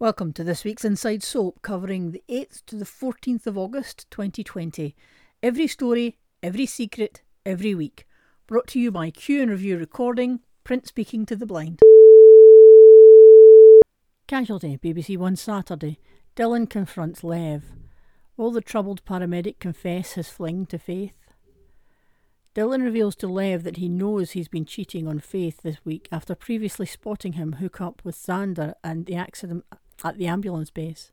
Welcome to this week's Inside Soap, covering the 8th to the 14th of August 2020. Every story, every secret, every week. Brought to you by Cue and Review Recording, print speaking to the blind. Casualty, BBC One Saturday. Dylan confronts Lev. Will the troubled paramedic confess his fling to Faith? Dylan reveals to Lev that he knows he's been cheating on Faith this week after previously spotting him hook up with Xander and the accident at the ambulance base.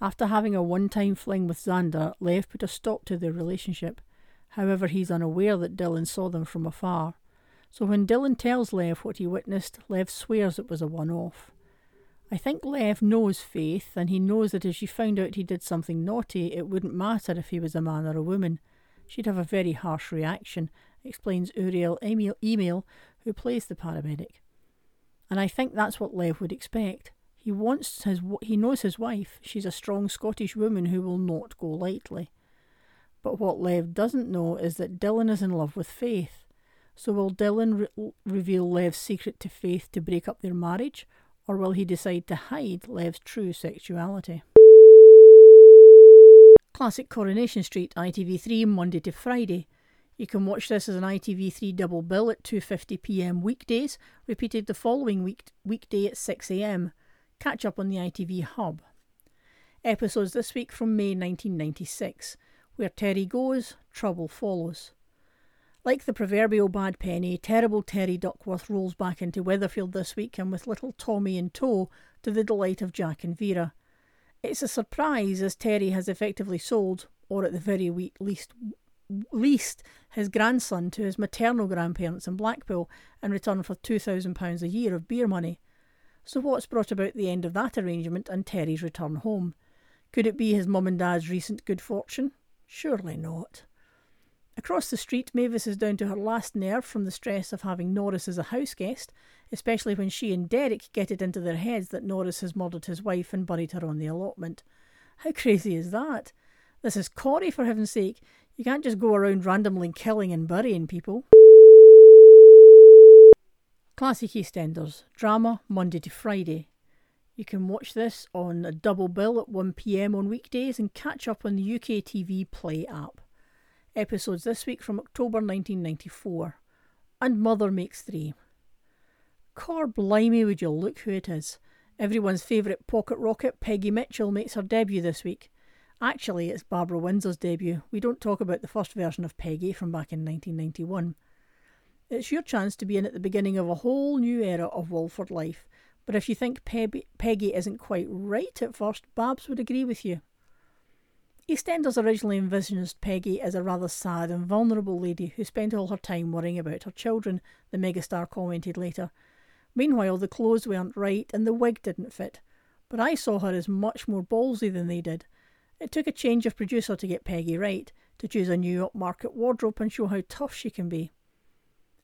After having a one time fling with Xander, Lev put a stop to their relationship. However, he's unaware that Dylan saw them from afar. So when Dylan tells Lev what he witnessed, Lev swears it was a one off. I think Lev knows Faith, and he knows that if she found out he did something naughty, it wouldn't matter if he was a man or a woman. She'd have a very harsh reaction, explains Uriel Emil, who plays the paramedic. And I think that's what Lev would expect. He wants his he knows his wife. She's a strong Scottish woman who will not go lightly. But what Lev doesn't know is that Dylan is in love with Faith. So will Dylan re- reveal Lev's secret to Faith to break up their marriage, or will he decide to hide Lev's true sexuality? Classic Coronation Street, ITV3, Monday to Friday. You can watch this as an ITV3 double bill at 2.50pm weekdays, repeated the following week, weekday at 6am. Catch up on the ITV Hub. Episodes this week from May 1996. Where Terry goes, trouble follows. Like the proverbial bad penny, terrible Terry Duckworth rolls back into Weatherfield this week and with little Tommy in tow, to the delight of Jack and Vera. It's a surprise as Terry has effectively sold, or at the very least, least his grandson to his maternal grandparents in Blackpool in return for £2,000 a year of beer money. So, what's brought about the end of that arrangement and Terry's return home? Could it be his mum and dad's recent good fortune? Surely not. Across the street, Mavis is down to her last nerve from the stress of having Norris as a house guest, especially when she and Derek get it into their heads that Norris has murdered his wife and buried her on the allotment. How crazy is that? This is Corrie, for heaven's sake. You can't just go around randomly killing and burying people. Classic EastEnders, drama Monday to Friday. You can watch this on a double bill at 1pm on weekdays and catch up on the UK TV Play app. Episodes this week from October 1994. And Mother Makes Three. Cor blimey, would you look who it is? Everyone's favourite pocket rocket, Peggy Mitchell, makes her debut this week. Actually, it's Barbara Windsor's debut. We don't talk about the first version of Peggy from back in 1991. It's your chance to be in at the beginning of a whole new era of Walford life. But if you think Peggy isn't quite right at first, Babs would agree with you. EastEnders originally envisaged Peggy as a rather sad and vulnerable lady who spent all her time worrying about her children, the megastar commented later. Meanwhile, the clothes weren't right and the wig didn't fit. But I saw her as much more ballsy than they did. It took a change of producer to get Peggy right, to choose a new upmarket wardrobe and show how tough she can be.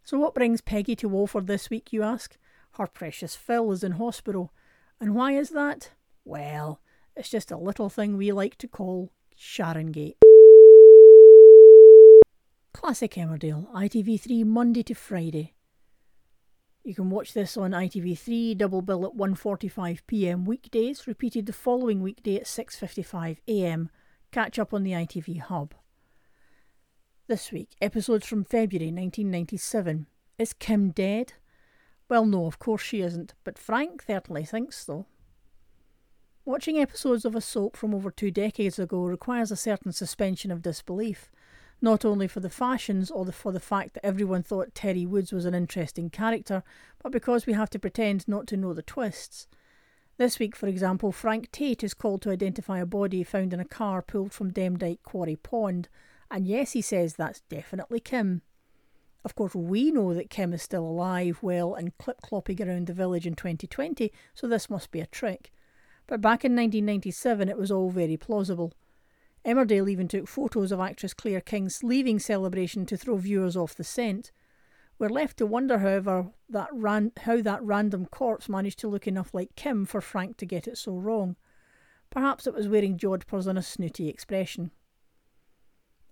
So, what brings Peggy to Walford this week, you ask? Her precious Phil is in hospital. And why is that? Well, it's just a little thing we like to call Sharongate. Classic Emmerdale, ITV3 Monday to Friday. You can watch this on ITV3 double bill at 1:45 p.m. weekdays, repeated the following weekday at 6:55 a.m. Catch up on the ITV hub. This week, episodes from February 1997. Is Kim dead? Well, no, of course she isn't, but Frank certainly thinks so. Watching episodes of a soap from over two decades ago requires a certain suspension of disbelief, not only for the fashions or the, for the fact that everyone thought Terry Woods was an interesting character, but because we have to pretend not to know the twists. This week, for example, Frank Tate is called to identify a body found in a car pulled from Demdike Quarry Pond, and yes, he says that's definitely Kim. Of course, we know that Kim is still alive, well, and clip clopping around the village in 2020, so this must be a trick. But back in 1997, it was all very plausible. Emmerdale even took photos of actress Claire King's leaving celebration to throw viewers off the scent. We're left to wonder, however, that ran- how that random corpse managed to look enough like Kim for Frank to get it so wrong. Perhaps it was wearing jodhpurs and a snooty expression.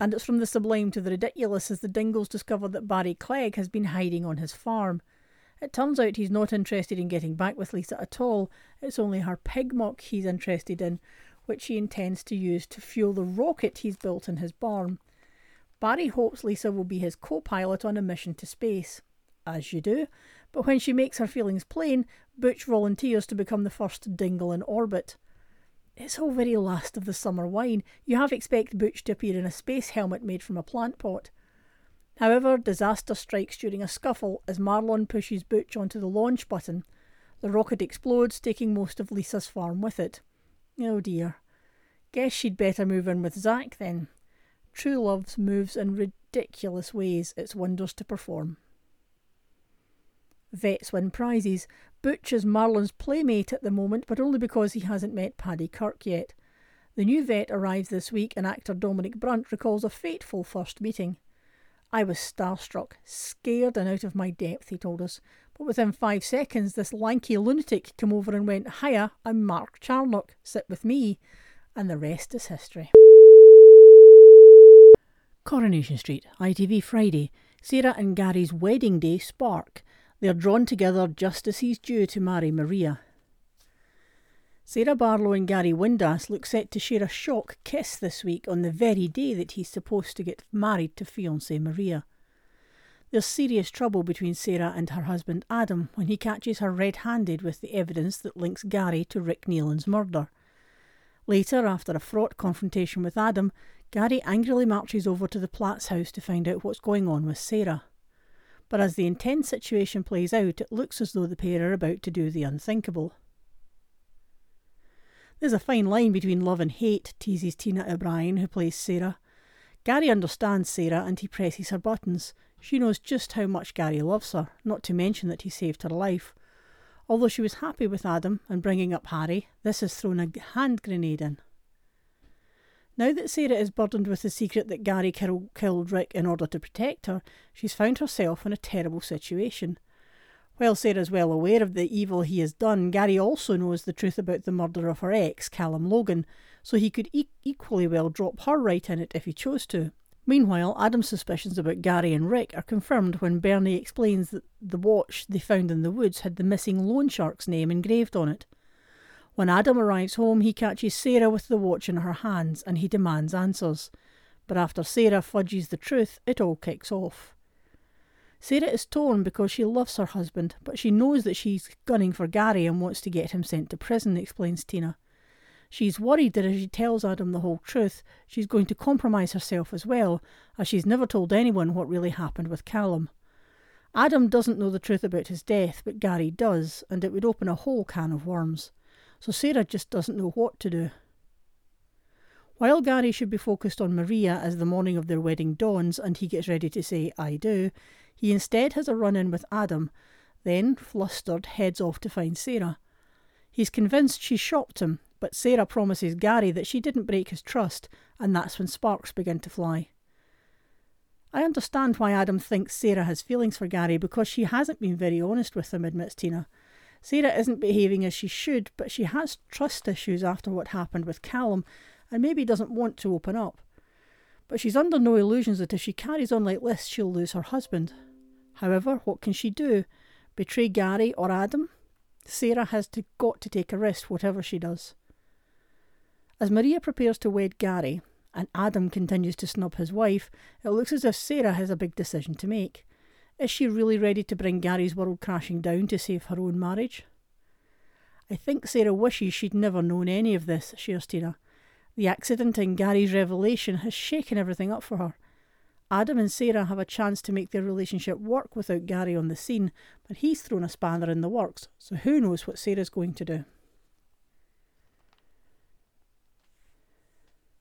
And it's from the sublime to the ridiculous as the Dingles discover that Barry Clegg has been hiding on his farm. It turns out he's not interested in getting back with Lisa at all. It's only her pig muck he's interested in, which he intends to use to fuel the rocket he's built in his barn. Barry hopes Lisa will be his co pilot on a mission to space. As you do, but when she makes her feelings plain, Butch volunteers to become the first dingle in orbit. It's all very last of the summer wine. You half expect Butch to appear in a space helmet made from a plant pot. However, disaster strikes during a scuffle as Marlon pushes Butch onto the launch button. The rocket explodes, taking most of Lisa's farm with it. Oh dear. Guess she'd better move in with Zak then. True love moves in ridiculous ways its wonders to perform. Vets win prizes. Butch is Marlon's playmate at the moment, but only because he hasn't met Paddy Kirk yet. The new vet arrives this week, and actor Dominic Brunt recalls a fateful first meeting. I was starstruck, scared and out of my depth, he told us. But within five seconds, this lanky lunatic came over and went, Hiya, I'm Mark Charnock, sit with me. And the rest is history. Coronation Street, ITV Friday. Sarah and Gary's wedding day spark. They're drawn together just as he's due to marry Maria. Sarah Barlow and Gary Windass look set to share a shock kiss this week on the very day that he's supposed to get married to fiancée Maria. There's serious trouble between Sarah and her husband Adam when he catches her red handed with the evidence that links Gary to Rick Neelan's murder. Later, after a fraught confrontation with Adam, Gary angrily marches over to the Platts house to find out what's going on with Sarah. But as the intense situation plays out, it looks as though the pair are about to do the unthinkable. There's a fine line between love and hate, teases Tina O'Brien, who plays Sarah. Gary understands Sarah and he presses her buttons. She knows just how much Gary loves her, not to mention that he saved her life. Although she was happy with Adam and bringing up Harry, this has thrown a hand grenade in. Now that Sarah is burdened with the secret that Gary killed Rick in order to protect her, she's found herself in a terrible situation. While Sarah's well aware of the evil he has done, Gary also knows the truth about the murder of her ex, Callum Logan, so he could e- equally well drop her right in it if he chose to. Meanwhile, Adam's suspicions about Gary and Rick are confirmed when Bernie explains that the watch they found in the woods had the missing loan shark's name engraved on it. When Adam arrives home, he catches Sarah with the watch in her hands and he demands answers. But after Sarah fudges the truth, it all kicks off. Sarah is torn because she loves her husband, but she knows that she's gunning for Gary and wants to get him sent to prison, explains Tina. She's worried that if she tells Adam the whole truth, she's going to compromise herself as well, as she's never told anyone what really happened with Callum. Adam doesn't know the truth about his death, but Gary does, and it would open a whole can of worms. So Sarah just doesn't know what to do. While Gary should be focused on Maria as the morning of their wedding dawns and he gets ready to say, I do, he instead has a run in with Adam, then, flustered, heads off to find Sarah. He's convinced she shopped him, but Sarah promises Gary that she didn't break his trust, and that's when sparks begin to fly. I understand why Adam thinks Sarah has feelings for Gary because she hasn't been very honest with him, admits Tina. Sarah isn't behaving as she should, but she has trust issues after what happened with Callum and maybe doesn't want to open up. But she's under no illusions that if she carries on like this, she'll lose her husband. However, what can she do? Betray Gary or Adam? Sarah has to, got to take a risk, whatever she does. As Maria prepares to wed Gary, and Adam continues to snub his wife, it looks as if Sarah has a big decision to make. Is she really ready to bring Gary's world crashing down to save her own marriage? I think Sarah wishes she'd never known any of this, shares Tina. The accident and Gary's revelation has shaken everything up for her. Adam and Sarah have a chance to make their relationship work without Gary on the scene, but he's thrown a spanner in the works, so who knows what Sarah's going to do.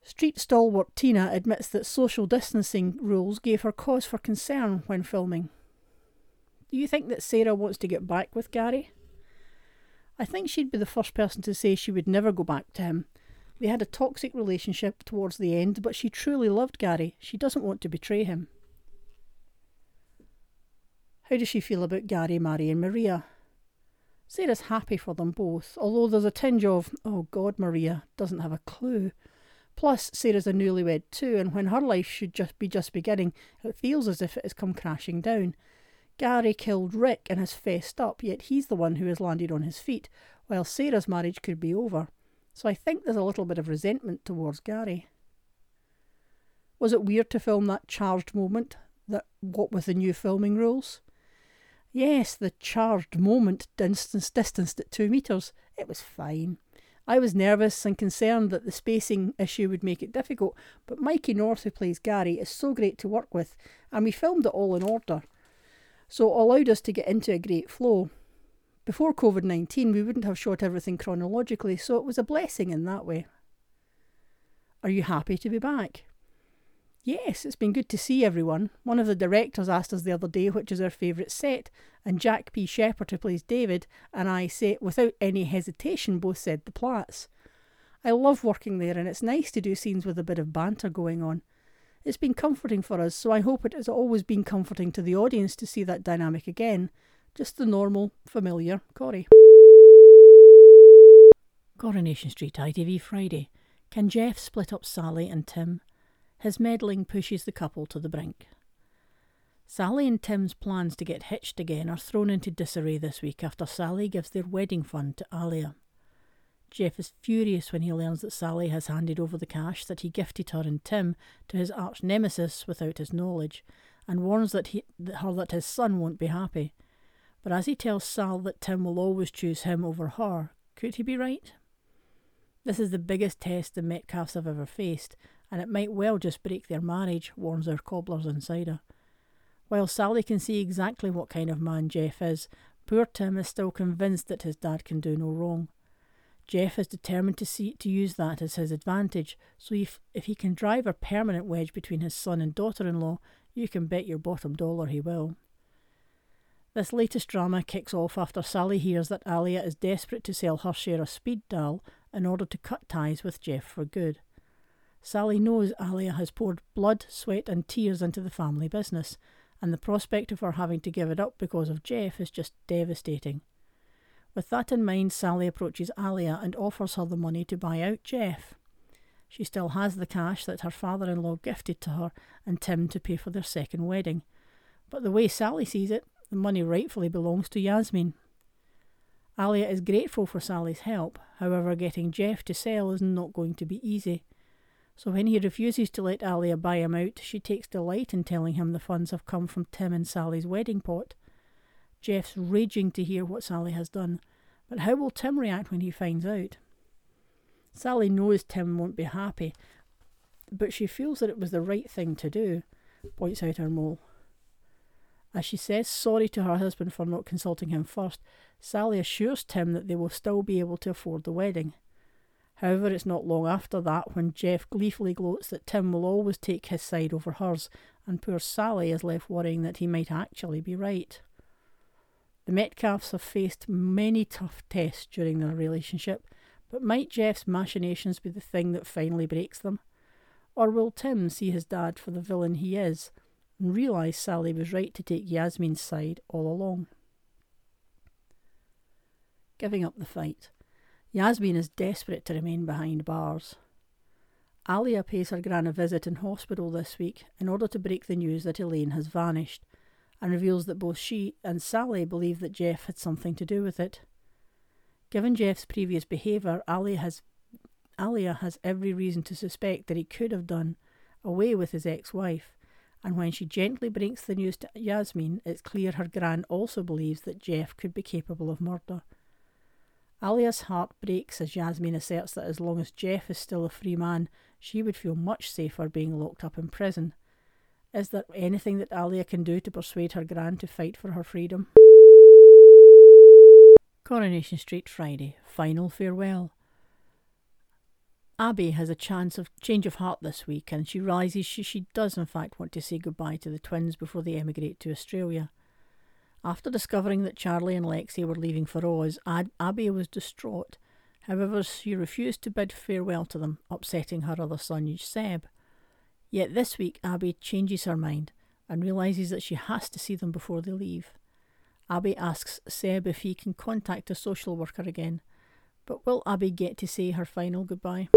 Street stalwart Tina admits that social distancing rules gave her cause for concern when filming. Do you think that Sarah wants to get back with Gary? I think she'd be the first person to say she would never go back to him, they had a toxic relationship towards the end, but she truly loved Gary. She doesn't want to betray him. How does she feel about Gary marrying Maria? Sarah's happy for them both, although there's a tinge of, oh God, Maria doesn't have a clue. Plus, Sarah's a newlywed too, and when her life should just be just beginning, it feels as if it has come crashing down. Gary killed Rick and has fessed up, yet he's the one who has landed on his feet, while Sarah's marriage could be over. So I think there's a little bit of resentment towards Gary. Was it weird to film that charged moment? That what with the new filming rules? Yes, the charged moment distance distanced at two metres. It was fine. I was nervous and concerned that the spacing issue would make it difficult, but Mikey North, who plays Gary, is so great to work with, and we filmed it all in order. So it allowed us to get into a great flow. Before COVID 19, we wouldn't have shot everything chronologically, so it was a blessing in that way. Are you happy to be back? Yes, it's been good to see everyone. One of the directors asked us the other day which is our favourite set, and Jack P. Shepherd, who plays David, and I say, without any hesitation, both said the Platts. I love working there, and it's nice to do scenes with a bit of banter going on. It's been comforting for us, so I hope it has always been comforting to the audience to see that dynamic again. Just the normal, familiar Corrie. Coronation Street, ITV Friday. Can Jeff split up Sally and Tim? His meddling pushes the couple to the brink. Sally and Tim's plans to get hitched again are thrown into disarray this week after Sally gives their wedding fund to Alya. Jeff is furious when he learns that Sally has handed over the cash that he gifted her and Tim to his arch nemesis without his knowledge, and warns that he, her that his son won't be happy. But as he tells Sal that Tim will always choose him over her, could he be right? This is the biggest test the Metcalfs have ever faced, and it might well just break their marriage, warns our cobbler's insider. While Sally can see exactly what kind of man Jeff is, poor Tim is still convinced that his dad can do no wrong. Jeff is determined to see to use that as his advantage, so if, if he can drive a permanent wedge between his son and daughter in law, you can bet your bottom dollar he will. This latest drama kicks off after Sally hears that Alya is desperate to sell her share of Speed Dial in order to cut ties with Jeff for good. Sally knows Alya has poured blood, sweat, and tears into the family business, and the prospect of her having to give it up because of Jeff is just devastating. With that in mind, Sally approaches Alya and offers her the money to buy out Jeff. She still has the cash that her father in law gifted to her and Tim to pay for their second wedding. But the way Sally sees it, the money rightfully belongs to Yasmin. Alya is grateful for Sally's help, however, getting Jeff to sell is not going to be easy. So when he refuses to let Alya buy him out, she takes delight in telling him the funds have come from Tim and Sally's wedding pot. Jeff's raging to hear what Sally has done, but how will Tim react when he finds out? Sally knows Tim won't be happy, but she feels that it was the right thing to do, points out her mole. As she says sorry to her husband for not consulting him first, Sally assures Tim that they will still be able to afford the wedding. However, it's not long after that when Jeff gleefully gloats that Tim will always take his side over hers, and poor Sally is left worrying that he might actually be right. The Metcalfs have faced many tough tests during their relationship, but might Jeff's machinations be the thing that finally breaks them? Or will Tim see his dad for the villain he is and realise Sally was right to take Yasmin's side all along? Giving up the fight. Yasmin is desperate to remain behind bars. Alya pays her gran a visit in hospital this week in order to break the news that Elaine has vanished, and reveals that both she and Sally believe that Jeff had something to do with it. Given Jeff's previous behaviour, Alya has Alya has every reason to suspect that he could have done away with his ex-wife, and when she gently breaks the news to Yasmin, it's clear her gran also believes that Jeff could be capable of murder. Alya's heart breaks as Yasmin asserts that as long as Jeff is still a free man, she would feel much safer being locked up in prison. Is there anything that Alya can do to persuade her grand to fight for her freedom? Coronation Street Friday, final farewell. Abi has a chance of change of heart this week and she realises she, she does in fact want to say goodbye to the twins before they emigrate to Australia. After discovering that Charlie and Lexi were leaving for Oz, Ad- Abi was distraught. However, she refused to bid farewell to them, upsetting her other son, Seb. Yet this week, Abi changes her mind and realises that she has to see them before they leave. Abi asks Seb if he can contact a social worker again, but will Abi get to say her final goodbye?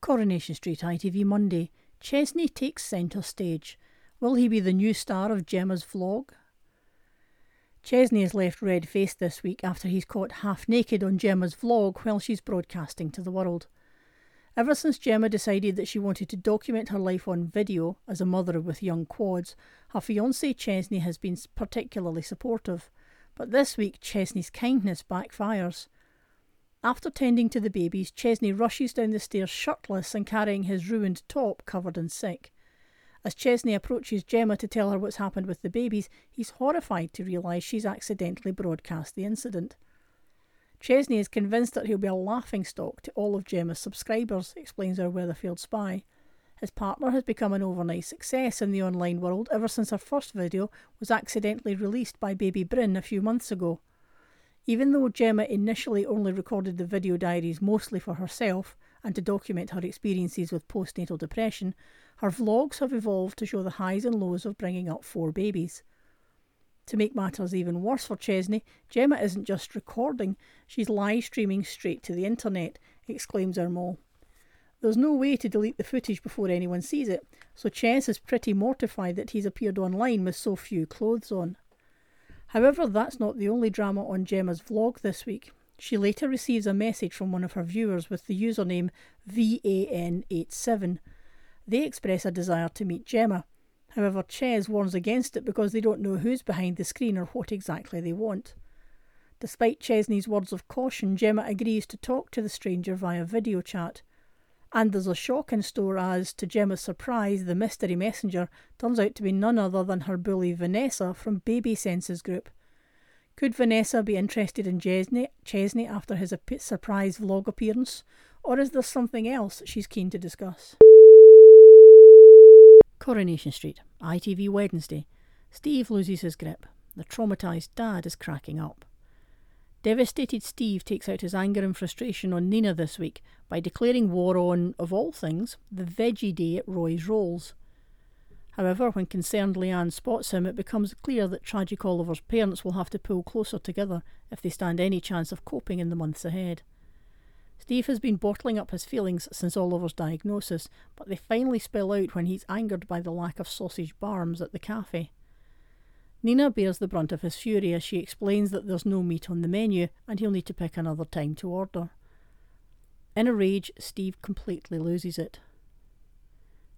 Coronation Street ITV Monday. Chesney takes centre stage. Will he be the new star of Gemma's vlog? Chesney is left red faced this week after he's caught half naked on Gemma's vlog while she's broadcasting to the world. Ever since Gemma decided that she wanted to document her life on video as a mother with young quads, her fiance Chesney has been particularly supportive. But this week, Chesney's kindness backfires. After tending to the babies, Chesney rushes down the stairs shirtless and carrying his ruined top covered in sick. As Chesney approaches Gemma to tell her what's happened with the babies, he's horrified to realise she's accidentally broadcast the incident. Chesney is convinced that he'll be a laughing stock to all of Gemma's subscribers, explains our Weatherfield spy. His partner has become an overnight success in the online world ever since her first video was accidentally released by baby Bryn a few months ago. Even though Gemma initially only recorded the video diaries mostly for herself and to document her experiences with postnatal depression, her vlogs have evolved to show the highs and lows of bringing up four babies. To make matters even worse for Chesney, Gemma isn't just recording, she's live streaming straight to the internet, exclaims Ermol. There's no way to delete the footage before anyone sees it, so Ches is pretty mortified that he's appeared online with so few clothes on. However, that's not the only drama on Gemma's vlog this week. She later receives a message from one of her viewers with the username VAN87. They express a desire to meet Gemma. However, Ches warns against it because they don't know who's behind the screen or what exactly they want. Despite Chesney's words of caution, Gemma agrees to talk to the stranger via video chat. And there's a shock in store as, to Gemma's surprise, the mystery messenger turns out to be none other than her bully Vanessa from Baby Senses Group. Could Vanessa be interested in Chesney, Chesney after his surprise vlog appearance, or is there something else she's keen to discuss? Coronation Street, ITV Wednesday. Steve loses his grip. The traumatised dad is cracking up. Devastated Steve takes out his anger and frustration on Nina this week by declaring war on, of all things, the veggie day at Roy's Rolls. However, when concerned Leanne spots him, it becomes clear that tragic Oliver's parents will have to pull closer together if they stand any chance of coping in the months ahead. Steve has been bottling up his feelings since Oliver's diagnosis, but they finally spill out when he's angered by the lack of sausage barms at the cafe. Nina bears the brunt of his fury as she explains that there's no meat on the menu and he'll need to pick another time to order. In a rage, Steve completely loses it.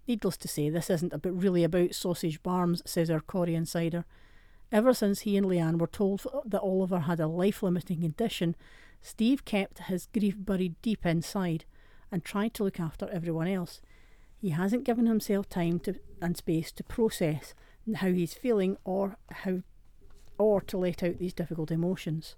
Needless to say, this isn't about really about sausage barms, says our Corrie insider. Ever since he and Leanne were told that Oliver had a life limiting condition, Steve kept his grief buried deep inside and tried to look after everyone else. He hasn't given himself time to, and space to process how he's feeling or how or to let out these difficult emotions.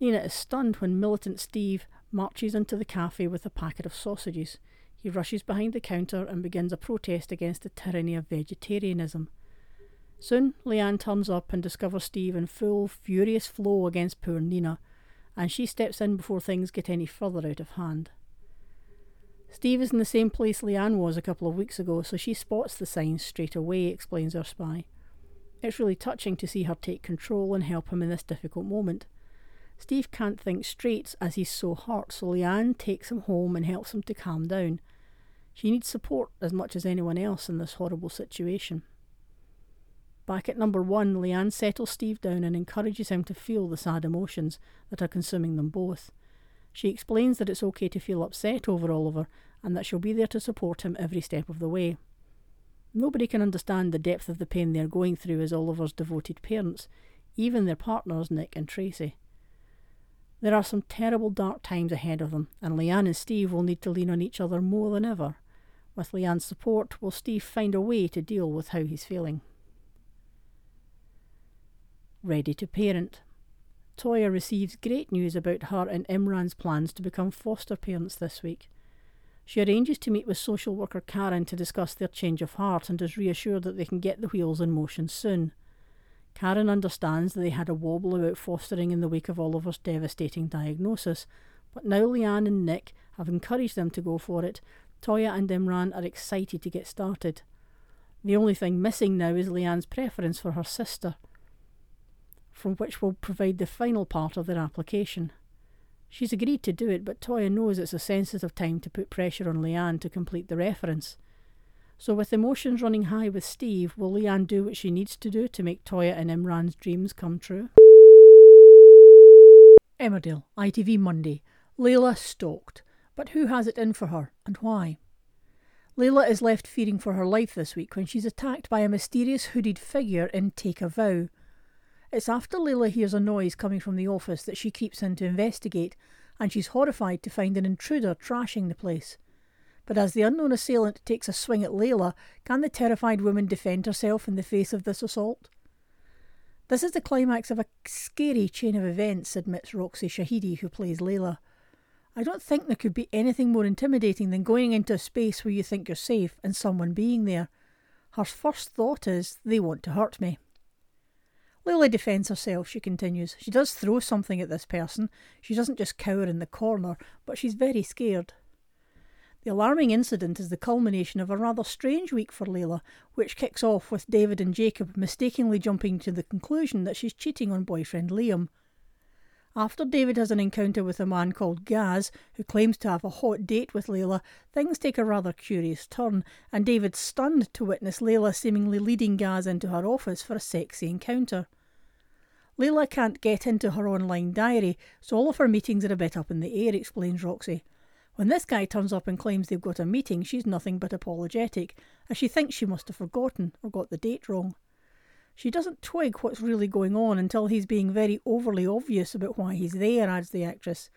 Nina is stunned when militant Steve marches into the cafe with a packet of sausages. He rushes behind the counter and begins a protest against the tyranny of vegetarianism. Soon, Leanne turns up and discovers Steve in full, furious flow against poor Nina, and she steps in before things get any further out of hand. Steve is in the same place Leanne was a couple of weeks ago, so she spots the signs straight away, explains our spy. It's really touching to see her take control and help him in this difficult moment. Steve can't think straight as he's so hurt, so Leanne takes him home and helps him to calm down. She needs support as much as anyone else in this horrible situation. Back at number one, Leanne settles Steve down and encourages him to feel the sad emotions that are consuming them both. She explains that it's okay to feel upset over Oliver and that she'll be there to support him every step of the way. Nobody can understand the depth of the pain they're going through as Oliver's devoted parents, even their partners, Nick and Tracy. There are some terrible dark times ahead of them, and Leanne and Steve will need to lean on each other more than ever. With Leanne's support, will Steve find a way to deal with how he's feeling? Ready to parent. Toyah receives great news about her and Imran's plans to become foster parents this week. She arranges to meet with social worker Karen to discuss their change of heart and is reassured that they can get the wheels in motion soon. Karen understands that they had a wobble about fostering in the wake of Oliver's devastating diagnosis, but now Leanne and Nick have encouraged them to go for it. Toyah and Imran are excited to get started. The only thing missing now is Leanne's preference for her sister from which will provide the final part of their application. She's agreed to do it, but Toyah knows it's a sensitive time to put pressure on Leanne to complete the reference. So, with emotions running high with Steve, will Leanne do what she needs to do to make Toyah and Imran's dreams come true? Emmerdale, ITV Monday. Layla stalked. But who has it in for her, and why? Layla is left fearing for her life this week when she's attacked by a mysterious hooded figure in Take a Vow. It's after Layla hears a noise coming from the office that she creeps in to investigate, and she's horrified to find an intruder trashing the place. But as the unknown assailant takes a swing at Layla, can the terrified woman defend herself in the face of this assault? This is the climax of a scary chain of events, admits Roxy Shahidi, who plays Layla. I don't think there could be anything more intimidating than going into a space where you think you're safe and someone being there. Her first thought is, they want to hurt me. Layla defends herself, she continues. She does throw something at this person. She doesn't just cower in the corner, but she's very scared. The alarming incident is the culmination of a rather strange week for Layla, which kicks off with David and Jacob mistakenly jumping to the conclusion that she's cheating on boyfriend Liam. After David has an encounter with a man called Gaz, who claims to have a hot date with Layla, things take a rather curious turn, and David's stunned to witness Layla seemingly leading Gaz into her office for a sexy encounter. Layla can't get into her online diary, so all of her meetings are a bit up in the air, explains Roxy. When this guy turns up and claims they've got a meeting, she's nothing but apologetic, as she thinks she must have forgotten or got the date wrong. She doesn't twig what's really going on until he's being very overly obvious about why he's there, adds the actress.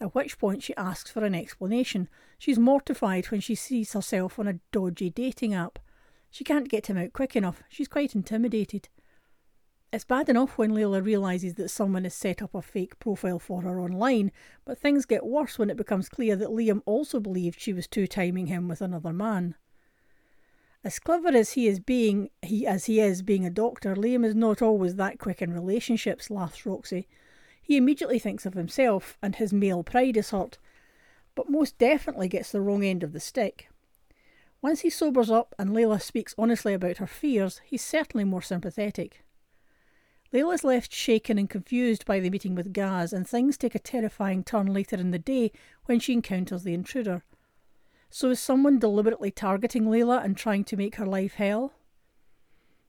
At which point she asks for an explanation. She's mortified when she sees herself on a dodgy dating app. She can't get him out quick enough. She's quite intimidated. It's bad enough when Layla realises that someone has set up a fake profile for her online, but things get worse when it becomes clear that Liam also believed she was two timing him with another man. As clever as he is being he as he is being a doctor, Liam is not always that quick in relationships, laughs Roxy. He immediately thinks of himself, and his male pride is hurt, but most definitely gets the wrong end of the stick. Once he sobers up and Layla speaks honestly about her fears, he's certainly more sympathetic. Layla is left shaken and confused by the meeting with Gaz, and things take a terrifying turn later in the day when she encounters the intruder. So is someone deliberately targeting Layla and trying to make her life hell?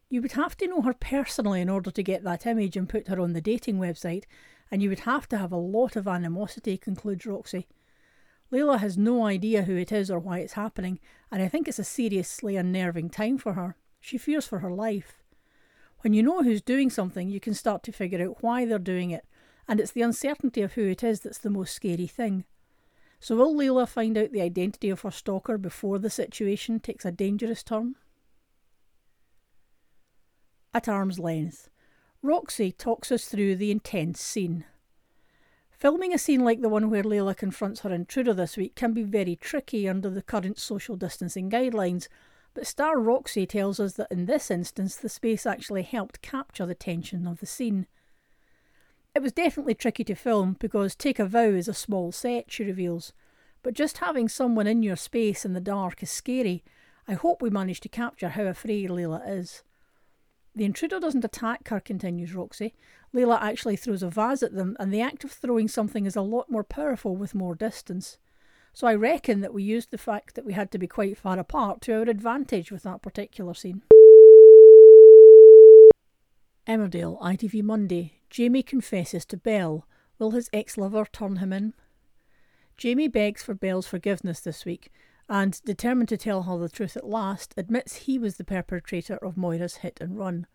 You would have to know her personally in order to get that image and put her on the dating website, and you would have to have a lot of animosity, concludes Roxy. Layla has no idea who it is or why it's happening, and I think it's a seriously unnerving time for her. She fears for her life. When you know who's doing something, you can start to figure out why they're doing it, and it's the uncertainty of who it is that's the most scary thing. So, will Layla find out the identity of her stalker before the situation takes a dangerous turn? At arm's length, Roxy talks us through the intense scene. Filming a scene like the one where Layla confronts her intruder this week can be very tricky under the current social distancing guidelines, but Star Roxy tells us that in this instance the space actually helped capture the tension of the scene. It was definitely tricky to film because Take a Vow is a small set, she reveals, but just having someone in your space in the dark is scary. I hope we managed to capture how afraid Layla is. The intruder doesn't attack her, continues Roxy. Layla actually throws a vase at them, and the act of throwing something is a lot more powerful with more distance. So I reckon that we used the fact that we had to be quite far apart to our advantage with that particular scene. Emmerdale, ITV Monday. Jamie confesses to Belle. Will his ex lover turn him in? Jamie begs for Belle's forgiveness this week and, determined to tell her the truth at last, admits he was the perpetrator of Moira's hit and run.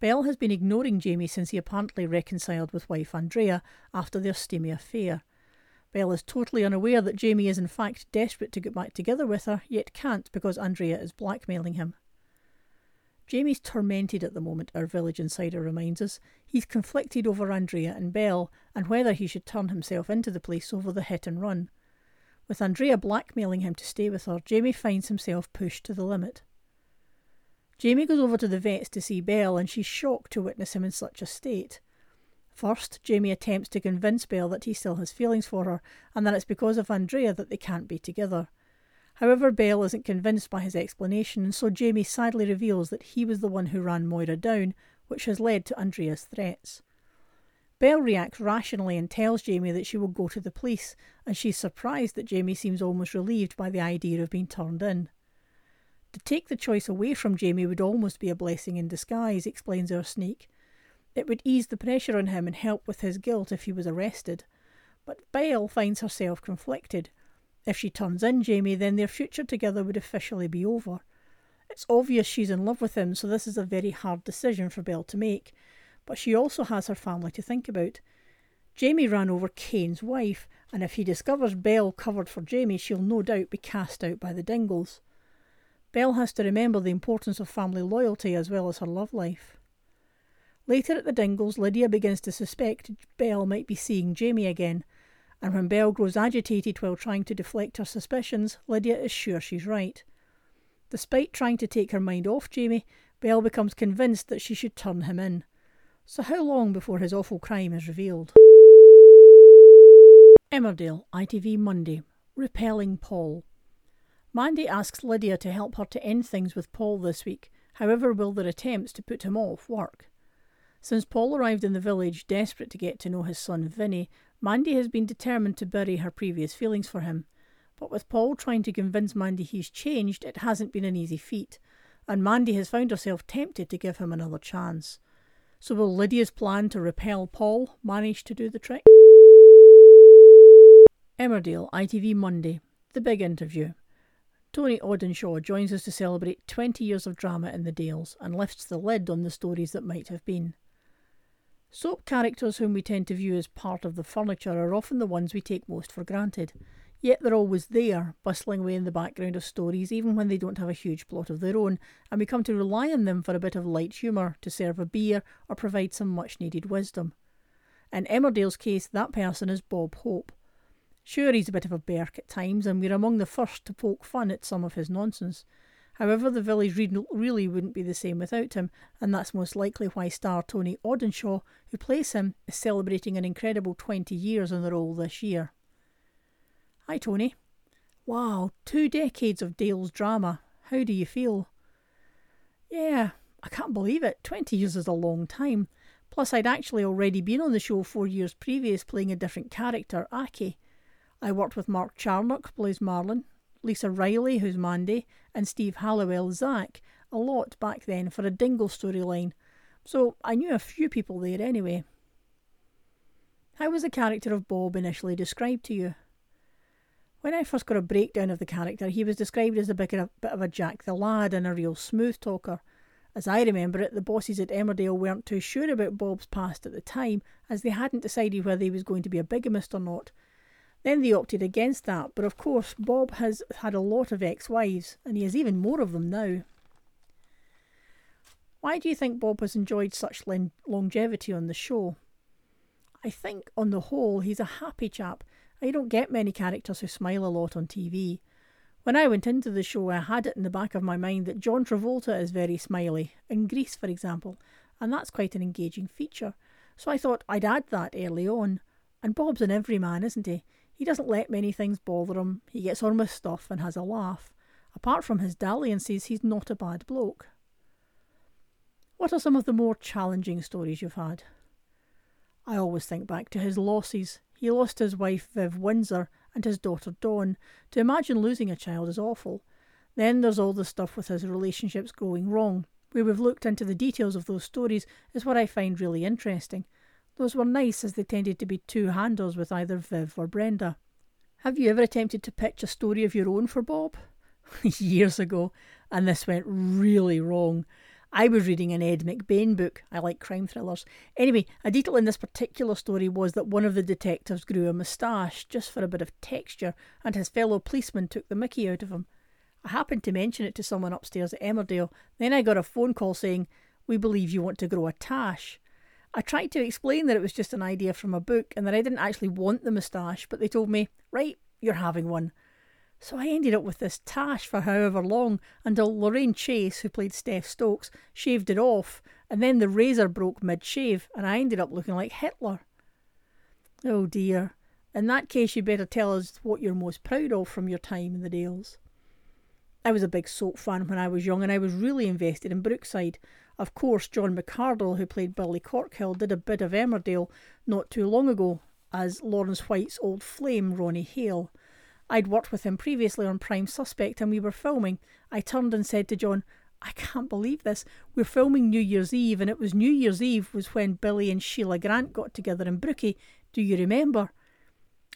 Belle has been ignoring Jamie since he apparently reconciled with wife Andrea after their steamy affair. Belle is totally unaware that Jamie is in fact desperate to get back together with her, yet can't because Andrea is blackmailing him. Jamie's tormented at the moment, our village insider reminds us. He's conflicted over Andrea and Belle and whether he should turn himself into the police over the hit and run. With Andrea blackmailing him to stay with her, Jamie finds himself pushed to the limit. Jamie goes over to the vet's to see Belle, and she's shocked to witness him in such a state. First, Jamie attempts to convince Belle that he still has feelings for her, and that it's because of Andrea that they can't be together. However, Belle isn't convinced by his explanation, and so Jamie sadly reveals that he was the one who ran Moira down, which has led to Andrea's threats. Belle reacts rationally and tells Jamie that she will go to the police, and she's surprised that Jamie seems almost relieved by the idea of being turned in. To take the choice away from Jamie would almost be a blessing in disguise, explains our sneak. It would ease the pressure on him and help with his guilt if he was arrested. But Belle finds herself conflicted. If she turns in Jamie, then their future together would officially be over. It's obvious she's in love with him, so this is a very hard decision for Belle to make. But she also has her family to think about. Jamie ran over Kane's wife, and if he discovers Belle covered for Jamie, she'll no doubt be cast out by the Dingles. Belle has to remember the importance of family loyalty as well as her love life. Later at the Dingles, Lydia begins to suspect Belle might be seeing Jamie again, and when Belle grows agitated while trying to deflect her suspicions, Lydia is sure she's right. Despite trying to take her mind off Jamie, Belle becomes convinced that she should turn him in. So, how long before his awful crime is revealed? Emmerdale, ITV Monday. Repelling Paul. Mandy asks Lydia to help her to end things with Paul this week, however, will their attempts to put him off work? Since Paul arrived in the village, desperate to get to know his son Vinny, Mandy has been determined to bury her previous feelings for him. But with Paul trying to convince Mandy he's changed, it hasn't been an easy feat, and Mandy has found herself tempted to give him another chance. So will Lydia's plan to repel Paul manage to do the trick? Emmerdale, ITV Monday. The big interview. Tony Audenshaw joins us to celebrate 20 years of drama in the Dales and lifts the lid on the stories that might have been. Soap characters whom we tend to view as part of the furniture are often the ones we take most for granted. Yet they're always there, bustling away in the background of stories, even when they don't have a huge plot of their own, and we come to rely on them for a bit of light humour, to serve a beer, or provide some much needed wisdom. In Emmerdale's case, that person is Bob Hope. Sure, he's a bit of a berk at times, and we're among the first to poke fun at some of his nonsense. However, the village really wouldn't be the same without him, and that's most likely why star Tony Audenshaw, who plays him, is celebrating an incredible 20 years in the role this year. Hi, Tony. Wow, two decades of Dale's drama. How do you feel? Yeah, I can't believe it. 20 years is a long time. Plus, I'd actually already been on the show four years previous playing a different character, Aki. I worked with Mark Charnock, plays Marlon, Lisa Riley, who's Mandy, and Steve Halliwell, Zak, a lot back then for a Dingle storyline, so I knew a few people there anyway. How was the character of Bob initially described to you? When I first got a breakdown of the character, he was described as a bit of a Jack the Lad and a real smooth talker. As I remember it, the bosses at Emmerdale weren't too sure about Bob's past at the time, as they hadn't decided whether he was going to be a bigamist or not, then they opted against that, but of course, Bob has had a lot of ex wives, and he has even more of them now. Why do you think Bob has enjoyed such longevity on the show? I think, on the whole, he's a happy chap. I don't get many characters who smile a lot on TV. When I went into the show, I had it in the back of my mind that John Travolta is very smiley, in Grease, for example, and that's quite an engaging feature. So I thought I'd add that early on. And Bob's an everyman, isn't he? He doesn't let many things bother him, he gets on with stuff and has a laugh. Apart from his dalliances, he's not a bad bloke. What are some of the more challenging stories you've had? I always think back to his losses. He lost his wife Viv Windsor and his daughter Dawn. To imagine losing a child is awful. Then there's all the stuff with his relationships going wrong. Where we've looked into the details of those stories is what I find really interesting. Those were nice as they tended to be two handles with either Viv or Brenda. Have you ever attempted to pitch a story of your own for Bob? Years ago, and this went really wrong. I was reading an Ed McBain book. I like crime thrillers. Anyway, a detail in this particular story was that one of the detectives grew a moustache just for a bit of texture, and his fellow policeman took the mickey out of him. I happened to mention it to someone upstairs at Emmerdale. Then I got a phone call saying, We believe you want to grow a tash. I tried to explain that it was just an idea from a book and that I didn't actually want the moustache, but they told me, right, you're having one. So I ended up with this tash for however long until Lorraine Chase, who played Steph Stokes, shaved it off, and then the razor broke mid shave, and I ended up looking like Hitler. Oh dear. In that case, you'd better tell us what you're most proud of from your time in the Dales. I was a big soap fan when I was young, and I was really invested in Brookside. Of course, John McArdle, who played Billy Corkhill, did a bit of Emmerdale not too long ago as Lawrence White's old flame, Ronnie Hale. I'd worked with him previously on Prime Suspect and we were filming. I turned and said to John, I can't believe this. We're filming New Year's Eve, and it was New Year's Eve was when Billy and Sheila Grant got together in Brookie. Do you remember?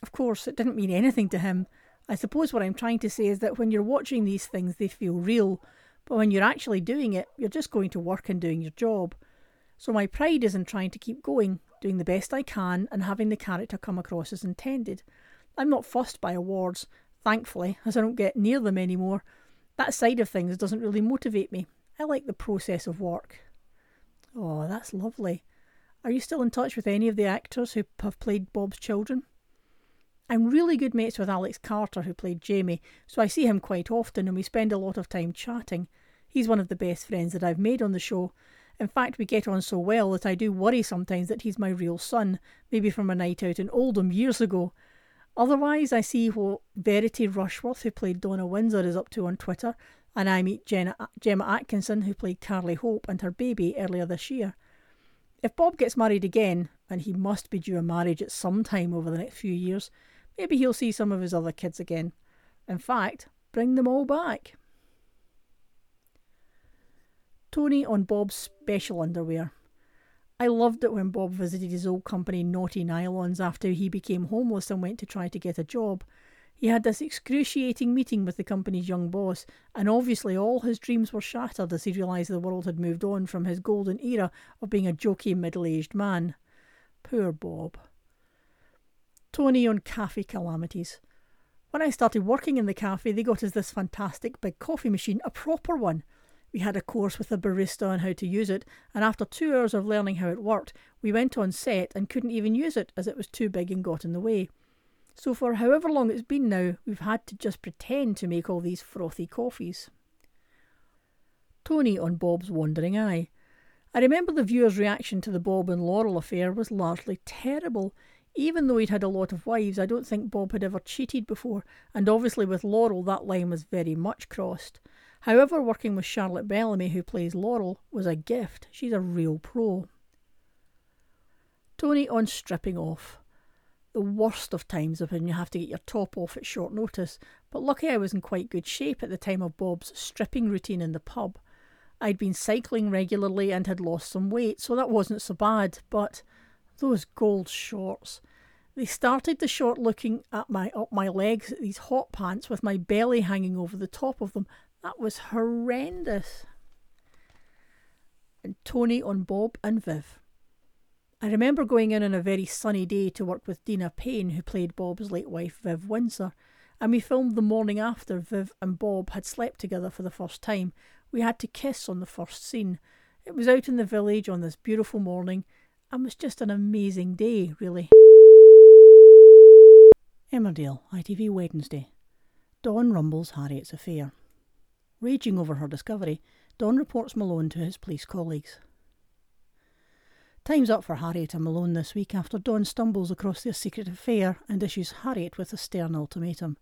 Of course, it didn't mean anything to him. I suppose what I'm trying to say is that when you're watching these things, they feel real, but when you're actually doing it, you're just going to work and doing your job. So my pride is in trying to keep going, doing the best I can, and having the character come across as intended. I'm not fussed by awards, thankfully, as I don't get near them anymore. That side of things doesn't really motivate me. I like the process of work. Oh, that's lovely. Are you still in touch with any of the actors who have played Bob's children? I'm really good mates with Alex Carter, who played Jamie, so I see him quite often and we spend a lot of time chatting. He's one of the best friends that I've made on the show. In fact, we get on so well that I do worry sometimes that he's my real son, maybe from a night out in Oldham years ago. Otherwise, I see what Verity Rushworth, who played Donna Windsor, is up to on Twitter, and I meet Jenna, Gemma Atkinson, who played Carly Hope, and her baby earlier this year. If Bob gets married again, and he must be due a marriage at some time over the next few years, Maybe he'll see some of his other kids again. In fact, bring them all back. Tony on Bob's special underwear. I loved it when Bob visited his old company Naughty Nylons after he became homeless and went to try to get a job. He had this excruciating meeting with the company's young boss, and obviously all his dreams were shattered as he realised the world had moved on from his golden era of being a jokey middle aged man. Poor Bob. Tony on cafe calamities. When I started working in the cafe, they got us this fantastic big coffee machine, a proper one. We had a course with a barista on how to use it, and after two hours of learning how it worked, we went on set and couldn't even use it as it was too big and got in the way. So, for however long it's been now, we've had to just pretend to make all these frothy coffees. Tony on Bob's wandering eye. I remember the viewer's reaction to the Bob and Laurel affair was largely terrible. Even though he'd had a lot of wives, I don't think Bob had ever cheated before, and obviously with Laurel that line was very much crossed. However, working with Charlotte Bellamy, who plays Laurel, was a gift. She's a real pro. Tony on stripping off. The worst of times when you have to get your top off at short notice, but lucky I was in quite good shape at the time of Bob's stripping routine in the pub. I'd been cycling regularly and had lost some weight, so that wasn't so bad, but those gold shorts. They started the short looking at my up my legs at these hot pants with my belly hanging over the top of them. That was horrendous. And Tony on Bob and Viv. I remember going in on a very sunny day to work with Deena Payne, who played Bob's late wife, Viv Windsor, and we filmed the morning after Viv and Bob had slept together for the first time. We had to kiss on the first scene. It was out in the village on this beautiful morning, and was just an amazing day, really. Emmerdale, ITV Wednesday. Dawn rumbles Harriet's affair. Raging over her discovery, Dawn reports Malone to his police colleagues. Time's up for Harriet and Malone this week after Dawn stumbles across their secret affair and issues Harriet with a stern ultimatum.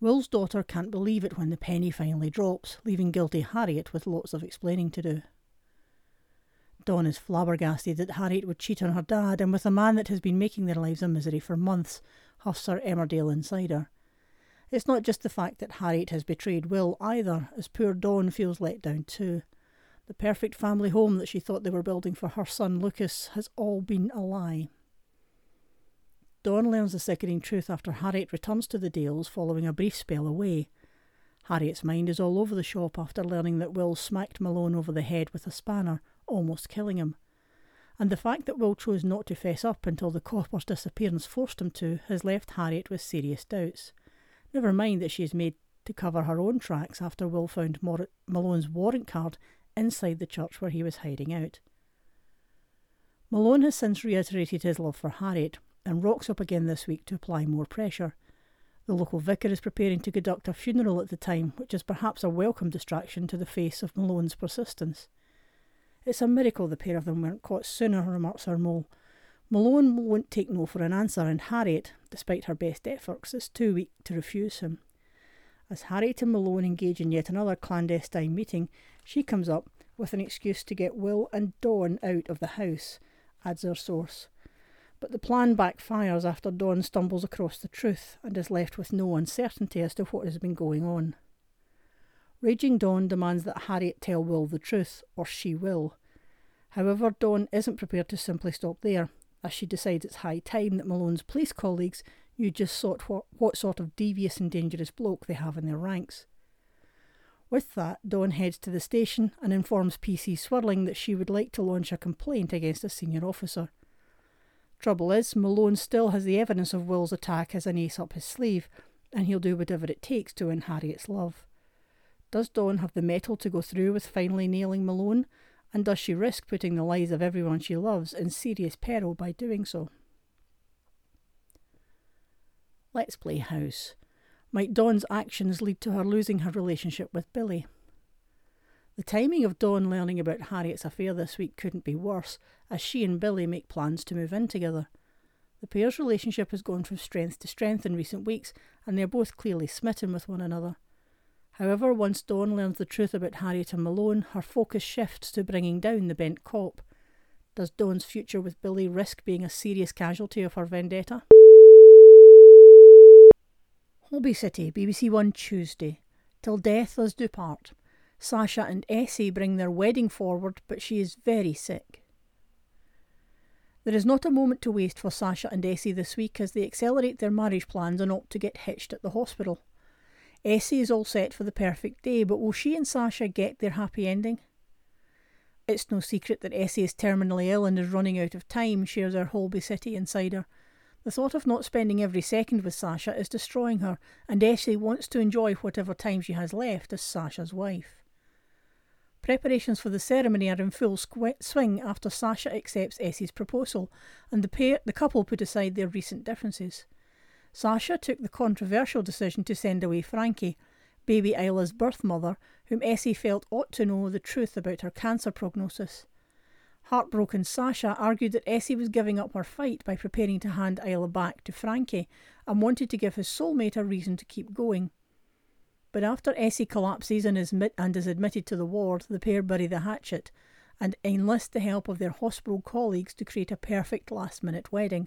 Will's daughter can't believe it when the penny finally drops, leaving guilty Harriet with lots of explaining to do. Dawn is flabbergasted that Harriet would cheat on her dad and with a man that has been making their lives a misery for months, huffs her Emmerdale insider. It's not just the fact that Harriet has betrayed Will either, as poor Dawn feels let down too. The perfect family home that she thought they were building for her son Lucas has all been a lie. Dawn learns the sickening truth after Harriet returns to the Dales following a brief spell away. Harriet's mind is all over the shop after learning that Will smacked Malone over the head with a spanner, almost killing him and the fact that Will chose not to fess up until the copper's disappearance forced him to has left Harriet with serious doubts. Never mind that she is made to cover her own tracks after Will found Mor- Malone's warrant card inside the church where he was hiding out. Malone has since reiterated his love for Harriet and rocks up again this week to apply more pressure. The local vicar is preparing to conduct a funeral at the time, which is perhaps a welcome distraction to the face of Malone's persistence. It's a miracle the pair of them weren't caught sooner, remarks our mole. Malone won't take no for an answer, and Harriet, despite her best efforts, is too weak to refuse him. As Harriet and Malone engage in yet another clandestine meeting, she comes up with an excuse to get Will and Dawn out of the house, adds our source. But the plan backfires after Dawn stumbles across the truth and is left with no uncertainty as to what has been going on. Raging Dawn demands that Harriet tell Will the truth, or she will. However, Dawn isn't prepared to simply stop there, as she decides it's high time that Malone's police colleagues knew just sort what, what sort of devious and dangerous bloke they have in their ranks. With that, Dawn heads to the station and informs PC Swirling that she would like to launch a complaint against a senior officer. Trouble is, Malone still has the evidence of Will's attack as an ace up his sleeve, and he'll do whatever it takes to win Harriet's love. Does Dawn have the mettle to go through with finally nailing Malone? And does she risk putting the lives of everyone she loves in serious peril by doing so? Let's play house. Might Dawn's actions lead to her losing her relationship with Billy? The timing of Dawn learning about Harriet's affair this week couldn't be worse, as she and Billy make plans to move in together. The pair's relationship has gone from strength to strength in recent weeks, and they're both clearly smitten with one another. However, once Dawn learns the truth about Harriet and Malone, her focus shifts to bringing down the bent cop. Does Dawn's future with Billy risk being a serious casualty of her vendetta? Holby City, BBC One Tuesday. Till death us do part. Sacha and Essie bring their wedding forward, but she is very sick. There is not a moment to waste for Sacha and Essie this week as they accelerate their marriage plans and opt to get hitched at the hospital. Essie is all set for the perfect day, but will she and Sacha get their happy ending? It's no secret that Essie is terminally ill and is running out of time, shares our Holby City insider. The thought of not spending every second with Sacha is destroying her, and Essie wants to enjoy whatever time she has left as Sacha's wife. Preparations for the ceremony are in full squ- swing after Sacha accepts Essie's proposal, and the pair, the couple put aside their recent differences. Sacha took the controversial decision to send away Frankie, baby Isla's birth mother, whom Essie felt ought to know the truth about her cancer prognosis. Heartbroken Sacha argued that Essie was giving up her fight by preparing to hand Isla back to Frankie and wanted to give his soulmate a reason to keep going. But after Essie collapses and is, and is admitted to the ward, the pair bury the hatchet and enlist the help of their hospital colleagues to create a perfect last minute wedding.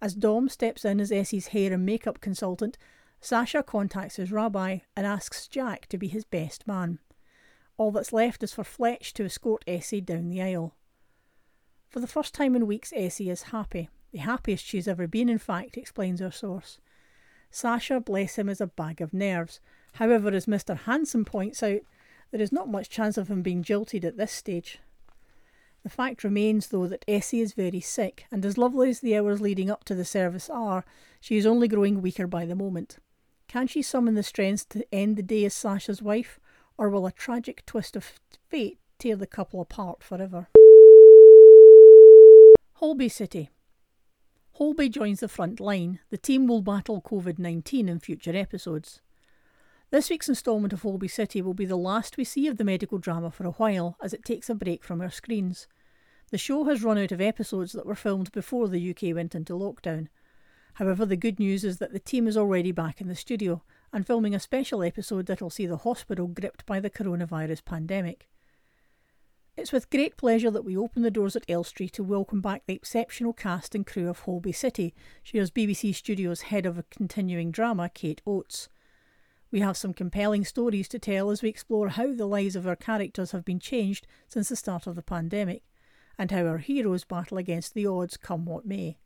As Dom steps in as Essie's hair and makeup consultant, Sacha contacts his rabbi and asks Jack to be his best man. All that's left is for Fletch to escort Essie down the aisle. For the first time in weeks, Essie is happy. The happiest she's ever been, in fact, explains our source. Sacha, bless him, is a bag of nerves. However, as Mr. Hanssen points out, there is not much chance of him being jilted at this stage. The fact remains, though, that Essie is very sick, and as lovely as the hours leading up to the service are, she is only growing weaker by the moment. Can she summon the strength to end the day as Sacha's wife, or will a tragic twist of fate tear the couple apart forever? Holby City. Holby joins the front line. The team will battle COVID 19 in future episodes. This week's instalment of Holby City will be the last we see of the medical drama for a while, as it takes a break from our screens. The show has run out of episodes that were filmed before the UK went into lockdown. However, the good news is that the team is already back in the studio and filming a special episode that'll see the hospital gripped by the coronavirus pandemic. It's with great pleasure that we open the doors at Elstree to welcome back the exceptional cast and crew of Holby City, shares BBC Studios head of continuing drama Kate Oates. We have some compelling stories to tell as we explore how the lives of our characters have been changed since the start of the pandemic and how our heroes battle against the odds come what may.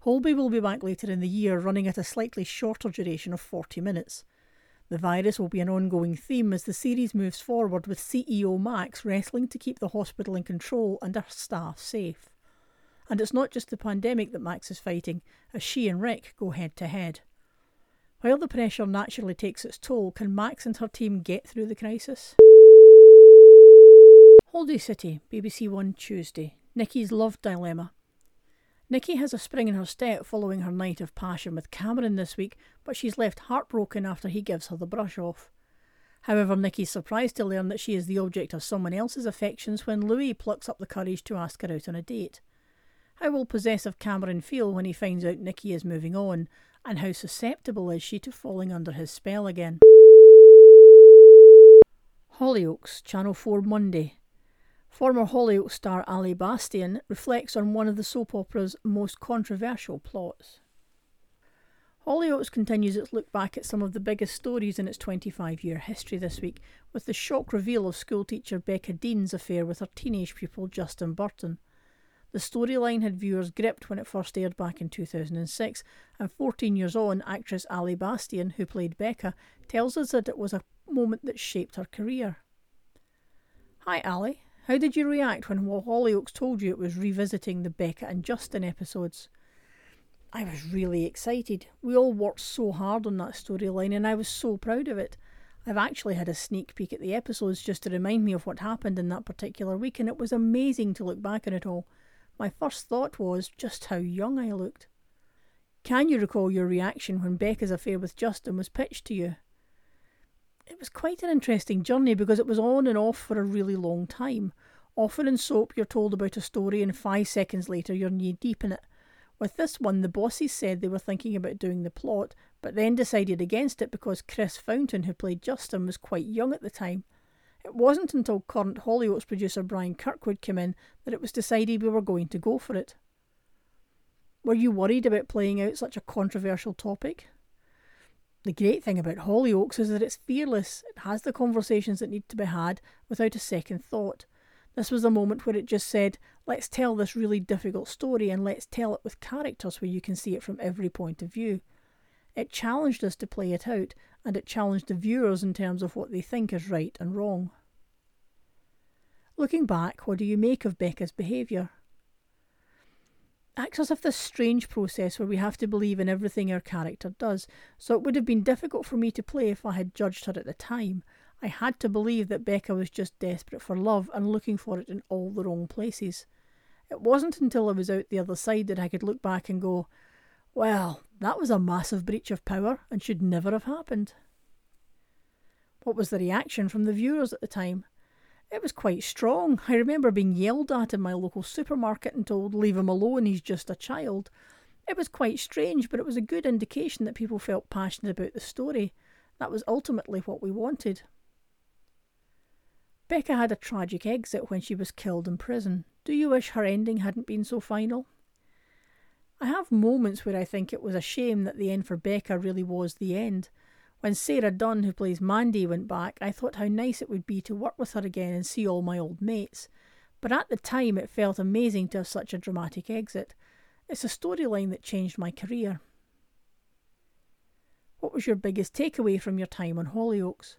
Holby will be back later in the year, running at a slightly shorter duration of 40 minutes. The virus will be an ongoing theme as the series moves forward, with CEO Max wrestling to keep the hospital in control and her staff safe. And it's not just the pandemic that Max is fighting, as she and Rick go head to head. While the pressure naturally takes its toll, can Max and her team get through the crisis? Holby City, BBC One Tuesday. Nikki's love dilemma. Nikki has a spring in her step following her night of passion with Cameron this week, but she's left heartbroken after he gives her the brush off. However, Nikki's surprised to learn that she is the object of someone else's affections when Louis plucks up the courage to ask her out on a date. How will possessive Cameron feel when he finds out Nikki is moving on, and how susceptible is she to falling under his spell again? Hollyoaks, Channel 4 Monday. Former Hollyoaks star Ali Bastian reflects on one of the soap opera's most controversial plots. Hollyoaks continues its look back at some of the biggest stories in its 25 year history this week, with the shock reveal of schoolteacher Becca Dean's affair with her teenage pupil Justin Burton. The storyline had viewers gripped when it first aired back in 2006, and 14 years on, actress Ali Bastian, who played Becca, tells us that it was a moment that shaped her career. Hi, Ali. How did you react when Hollyoaks told you it was revisiting the Becca and Justin episodes? I was really excited. We all worked so hard on that storyline and I was so proud of it. I've actually had a sneak peek at the episodes just to remind me of what happened in that particular week, and it was amazing to look back on it all. My first thought was just how young I looked. Can you recall your reaction when Becca's affair with Justin was pitched to you? It was quite an interesting journey because it was on and off for a really long time. Often in soap, you're told about a story, and five seconds later, you're knee deep in it. With this one, the bosses said they were thinking about doing the plot, but then decided against it because Chris Fountain, who played Justin, was quite young at the time. It wasn't until current Hollyoaks producer Bryan Kirkwood came in that it was decided we were going to go for it. Were you worried about playing out such a controversial topic? The great thing about Hollyoaks is that it's fearless. It has the conversations that need to be had without a second thought. This was a moment where it just said, let's tell this really difficult story and let's tell it with characters where you can see it from every point of view. It challenged us to play it out, and it challenged the viewers in terms of what they think is right and wrong. Looking back, what do you make of Becca's behaviour? Actors if this strange process where we have to believe in everything our character does, so it would have been difficult for me to play if I had judged her at the time. I had to believe that Becca was just desperate for love and looking for it in all the wrong places. It wasn't until I was out the other side that I could look back and go, well, that was a massive breach of power and should never have happened. What was the reaction from the viewers at the time? It was quite strong. I remember being yelled at in my local supermarket and told, Leave him alone, he's just a child. It was quite strange, but it was a good indication that people felt passionate about the story. That was ultimately what we wanted. Becca had a tragic exit when she was killed in prison. Do you wish her ending hadn't been so final? I have moments where I think it was a shame that the end for Becca really was the end. When Sarah Dunn, who plays Mandy, went back, I thought how nice it would be to work with her again and see all my old mates. But at the time, it felt amazing to have such a dramatic exit. It's a storyline that changed my career. What was your biggest takeaway from your time on Hollyoaks?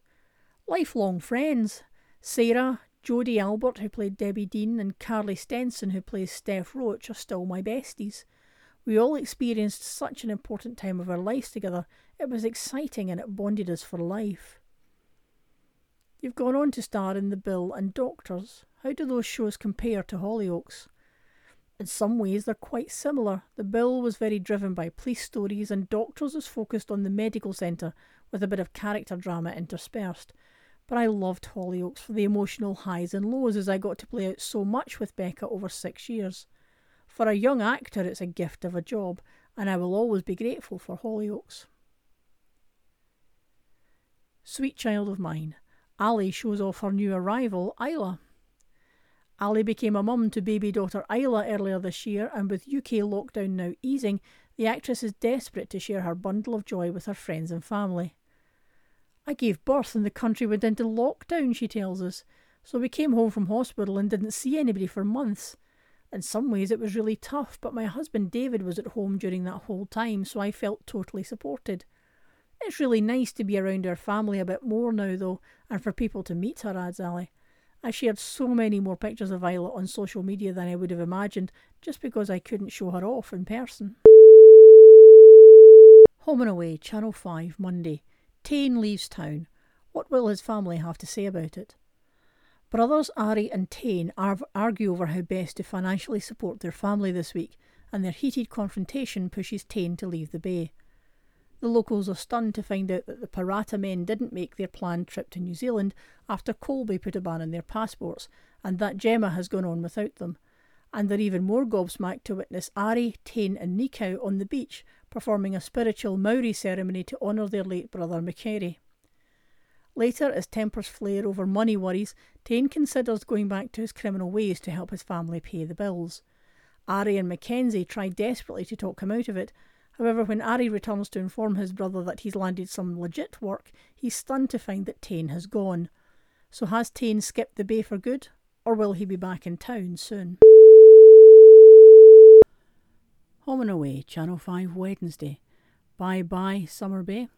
Lifelong friends. Sarah, Jodi Albert, who played Debbie Dean, and Carley Stenson, who plays Steph Roach, are still my besties. We all experienced such an important time of our lives together. It was exciting and it bonded us for life. You've gone on to star in The Bill and Doctors. How do those shows compare to Hollyoaks? In some ways, they're quite similar. The Bill was very driven by police stories, and Doctors was focused on the medical centre with a bit of character drama interspersed. But I loved Hollyoaks for the emotional highs and lows as I got to play out so much with Becca over six years. For a young actor, it's a gift of a job, and I will always be grateful for Hollyoaks. Sweet child of mine, Ali shows off her new arrival, Isla. Ali became a mum to baby daughter Isla earlier this year, and with UK lockdown now easing, the actress is desperate to share her bundle of joy with her friends and family. I gave birth and the country went into lockdown, she tells us, so we came home from hospital and didn't see anybody for months. In some ways, it was really tough, but my husband David was at home during that whole time, so I felt totally supported. It's really nice to be around our family a bit more now, though, and for people to meet her, adds Ali. I shared so many more pictures of Violet on social media than I would have imagined, just because I couldn't show her off in person. Home and Away, Channel 5, Monday. Tane leaves town. What will his family have to say about it? Brothers Ari and Tane argue over how best to financially support their family this week, and their heated confrontation pushes Tane to leave the bay. The locals are stunned to find out that the Parata men didn't make their planned trip to New Zealand after Colby put a ban on their passports, and that Gemma has gone on without them. And they're even more gobsmacked to witness Ari, Tane, and Nikau on the beach performing a spiritual Maori ceremony to honour their late brother Mikaere. Later, as tempers flare over money worries, Tane considers going back to his criminal ways to help his family pay the bills. Ari and Mackenzie try desperately to talk him out of it. However, when Ari returns to inform his brother that he's landed some legit work, he's stunned to find that Tane has gone. So has Tane skipped the bay for good, or will he be back in town soon? Home and Away, Channel 5 Wednesday. Bye bye, Summer Bay.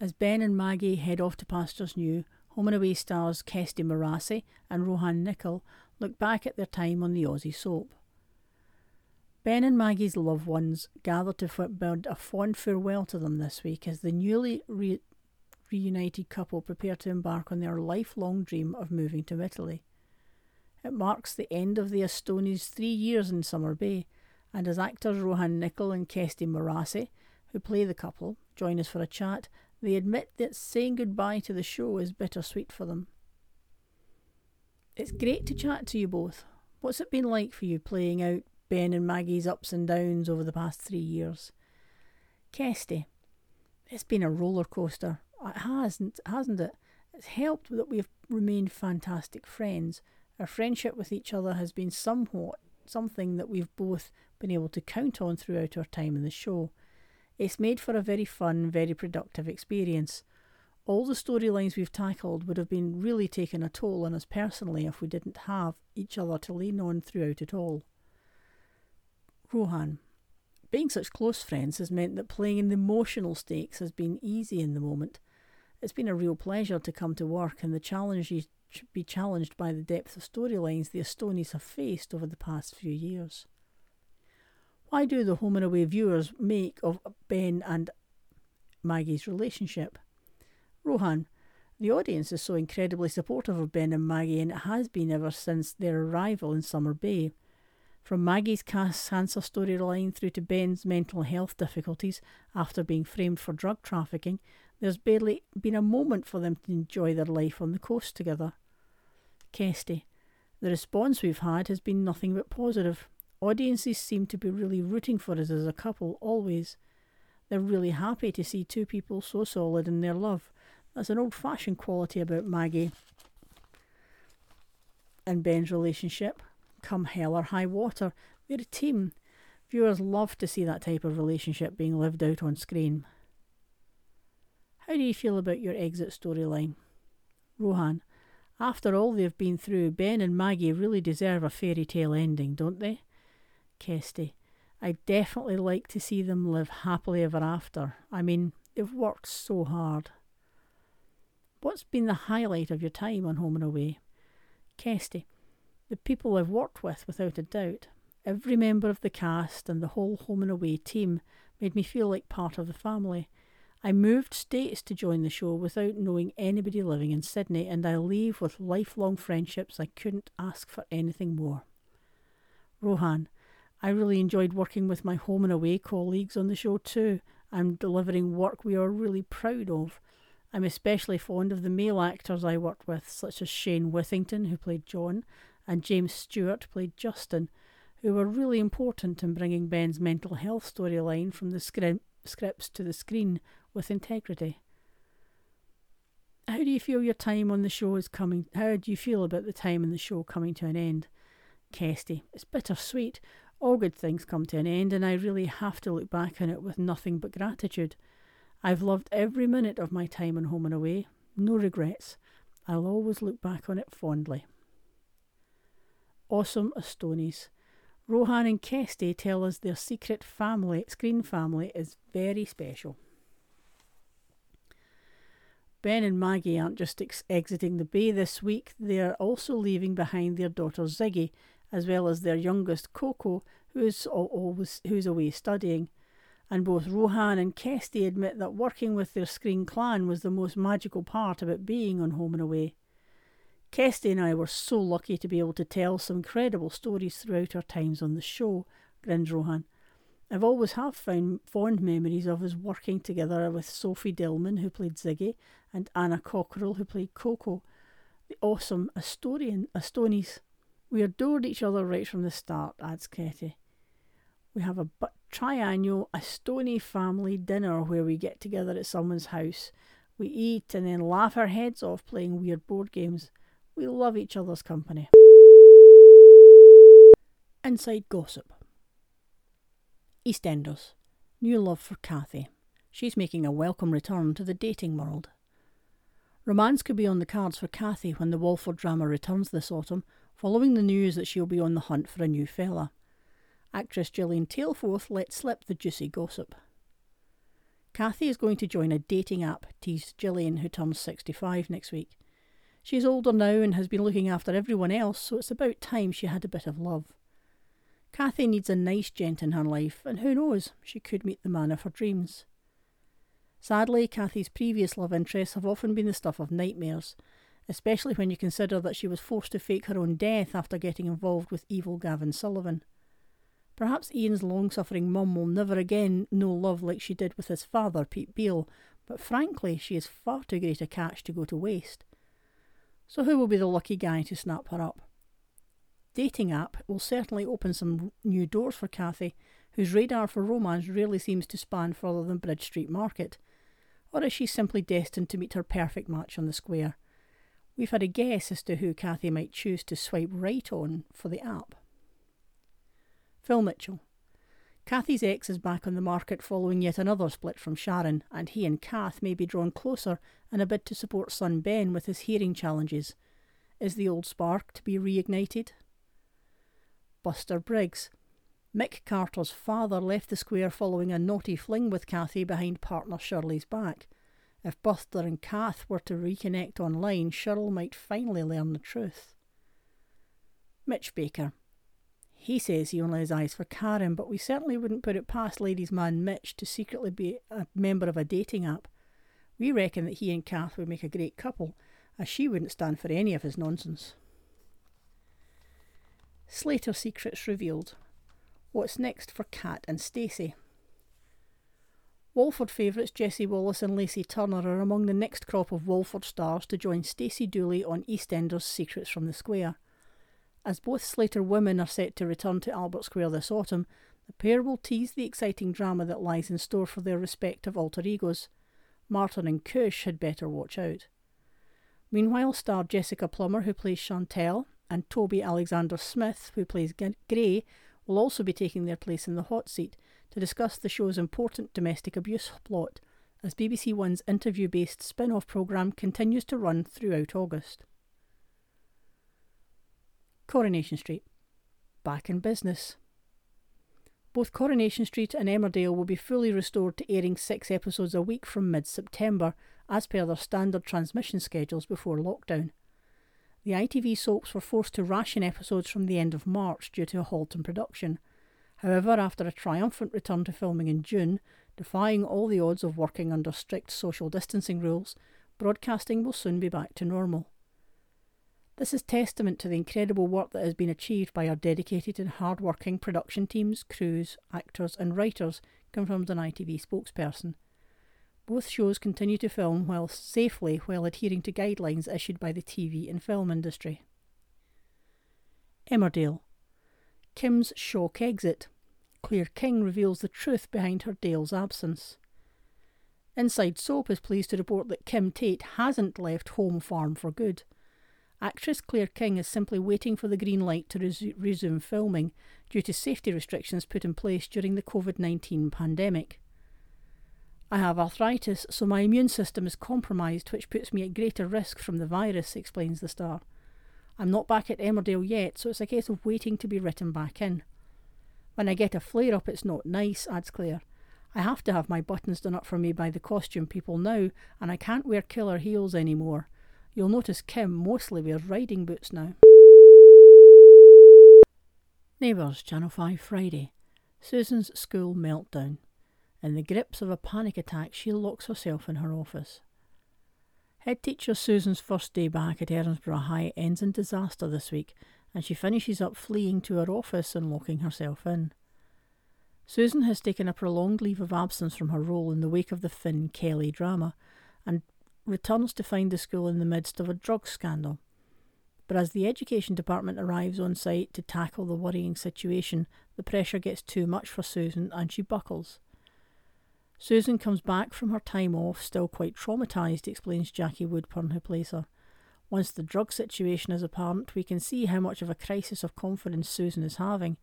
As Ben and Maggie head off to Pastures New, Home and Away stars Kestie Morassi and Rohan Nicol look back at their time on the Aussie soap. Ben and Maggie's loved ones gather to bid a fond farewell to them this week as the newly re- reunited couple prepare to embark on their lifelong dream of moving to Italy. It marks the end of the Astonis' three years in Summer Bay, and as actors Rohan Nicol and Kestie Morassi, who play the couple, join us for a chat, they admit that saying goodbye to the show is bittersweet for them. It's great to chat to you both. What's it been like for you playing out Ben and Maggie's ups and downs over the past three years? Kestie, it's been a roller coaster. It hasn't, hasn't it? It's helped that we've remained fantastic friends. Our friendship with each other has been somewhat something that we've both been able to count on throughout our time in the show. It's made for a very fun, very productive experience. All the storylines we've tackled would have been really taken a toll on us personally if we didn't have each other to lean on throughout it all. Rohan. Being such close friends has meant that playing in the emotional stakes has been easy in the moment. It's been a real pleasure to come to work and the challenge be challenged by the depth of storylines the Astonis have faced over the past few years. Why do the home and away viewers make of Ben and Maggie's relationship? Rohan, the audience is so incredibly supportive of Ben and Maggie, and it has been ever since their arrival in Summer Bay. From Maggie's cancer storyline through to Ben's mental health difficulties after being framed for drug trafficking, there's barely been a moment for them to enjoy their life on the coast together. Kestie, the response we've had has been nothing but positive. Audiences seem to be really rooting for us as a couple, always. They're really happy to see two people so solid in their love. That's an old fashioned quality about Maggie and Ben's relationship. Come hell or high water, they're a team. Viewers love to see that type of relationship being lived out on screen. How do you feel about your exit storyline? Rohan, after all they've been through, Ben and Maggie really deserve a fairy tale ending, don't they? Kestie. I'd definitely like to see them live happily ever after. I mean, they've worked so hard. What's been the highlight of your time on Home and Away? Kestie. The people I've worked with, without a doubt. Every member of the cast and the whole Home and Away team made me feel like part of the family. I moved states to join the show without knowing anybody living in Sydney, and I leave with lifelong friendships. I couldn't ask for anything more. Rohan, I really enjoyed working with my home and away colleagues on the show too. I'm delivering work we are really proud of. I'm especially fond of the male actors I worked with, such as Shane Withington, who played John, and James Stewart played Justin, who were really important in bringing Ben's mental health storyline from the scripts to the screen with integrity. How do you feel your time on the show is coming? How do you feel about the time in the show coming to an end? Kestie, it's bittersweet. All good things come to an end, and I really have to look back on it with nothing but gratitude. I've loved every minute of my time on Home and Away, no regrets. I'll always look back on it fondly. Awesome Astonis. Rohan and Kestie tell us their secret family, screen family, is very special. Ben and Maggie aren't just ex- exiting the bay this week, they're also leaving behind their daughter Ziggy, as well as their youngest Coco, who's always who's away studying. And both Rohan and Kestie admit that working with their screen clan was the most magical part about being on Home and Away. Kestie and I were so lucky to be able to tell some incredible stories throughout our times on the show, grins Rohan. I've always have found fond memories of us working together with Sophie Dillman, who played Ziggy, and Anna Cocquerel, who played Coco, the awesome Astorian Astonis. We adored each other right from the start, adds Kestie. We have a triannual Astoni family dinner where we get together at someone's house. We eat and then laugh our heads off playing weird board games. We love each other's company. Inside Gossip EastEnders. New love for Kathy. She's making a welcome return to the dating world. Romance could be on the cards for Kathy when the Walford drama returns this autumn, following the news that she'll be on the hunt for a new fella. Actress Gillian Taylforth let slip the juicy gossip. Kathy is going to join a dating app, teased Gillian, who turns 65 next week. She's older now and has been looking after everyone else, so it's about time she had a bit of love. Kathy needs a nice gent in her life, and who knows, she could meet the man of her dreams. Sadly, Kathy's previous love interests have often been the stuff of nightmares, especially when you consider that she was forced to fake her own death after getting involved with evil Gavin Sullivan. Perhaps Ian's long suffering mum will never again know love like she did with his father, Pete Beale, but frankly, she is far too great a catch to go to waste. So, who will be the lucky guy to snap her up? Dating app will certainly open some new doors for Kathy, whose radar for romance rarely seems to span further than Bridge Street Market or is she simply destined to meet her perfect match on the square? We've had a guess as to who Kathy might choose to swipe right on for the app. Phil Mitchell. Kathy's ex is back on the market following yet another split from Sharon, and he and Kath may be drawn closer in a bid to support son Ben with his hearing challenges. Is the old spark to be reignited? Buster Briggs. Mick Carter's father left the square following a naughty fling with Kathy behind partner Shirley's back. If Buster and Kath were to reconnect online, Shirley might finally learn the truth. Mitch Baker. He says he only has eyes for Karen, but we certainly wouldn't put it past ladies' man Mitch to secretly be a member of a dating app. We reckon that he and Kath would make a great couple, as she wouldn't stand for any of his nonsense. Slater secrets revealed. What's next for Kat and Stacey? Walford favourites Jessie Wallace and Lacey Turner are among the next crop of Walford stars to join Stacey Dooley on EastEnders Secrets from the Square. As both Slater women are set to return to Albert Square this autumn, the pair will tease the exciting drama that lies in store for their respective alter egos. Martin and Kush had better watch out. Meanwhile, star Jessica Plummer, who plays Chantelle, and Toby Alexander Smith, who plays Gray, will also be taking their place in the hot seat to discuss the show's important domestic abuse plot as BBC One's interview based spin off programme continues to run throughout August. Coronation Street. Back in business. Both Coronation Street and Emmerdale will be fully restored to airing six episodes a week from mid September, as per their standard transmission schedules before lockdown. The ITV soaps were forced to ration episodes from the end of March due to a halt in production. However, after a triumphant return to filming in June, defying all the odds of working under strict social distancing rules, broadcasting will soon be back to normal. This is testament to the incredible work that has been achieved by our dedicated and hard-working production teams, crews, actors and writers, confirmed an ITV spokesperson. Both shows continue to film while safely while adhering to guidelines issued by the TV and film industry. Emmerdale. Kim's shock exit. Claire King reveals the truth behind her Dale's absence. Inside Soap is pleased to report that Kim Tate hasn't left Home Farm for good. Actress Claire King is simply waiting for the green light to res- resume filming due to safety restrictions put in place during the COVID 19 pandemic. I have arthritis, so my immune system is compromised, which puts me at greater risk from the virus, explains the star. I'm not back at Emmerdale yet, so it's a case of waiting to be written back in. When I get a flare up, it's not nice, adds Claire. I have to have my buttons done up for me by the costume people now, and I can't wear killer heels anymore. You'll notice Kim mostly wears riding boots now. Neighbours, Channel 5 Friday. Susan's school meltdown. In the grips of a panic attack, she locks herself in her office. Head teacher Susan's first day back at Erinsborough High ends in disaster this week, and she finishes up fleeing to her office and locking herself in. Susan has taken a prolonged leave of absence from her role in the wake of the Finn Kelly drama and returns to find the school in the midst of a drug scandal. But as the education department arrives on site to tackle the worrying situation, the pressure gets too much for Susan and she buckles. Susan comes back from her time off still quite traumatised, explains Jackie Woodburne, who plays her. Once the drug situation is apparent, we can see how much of a crisis of confidence Susan is having.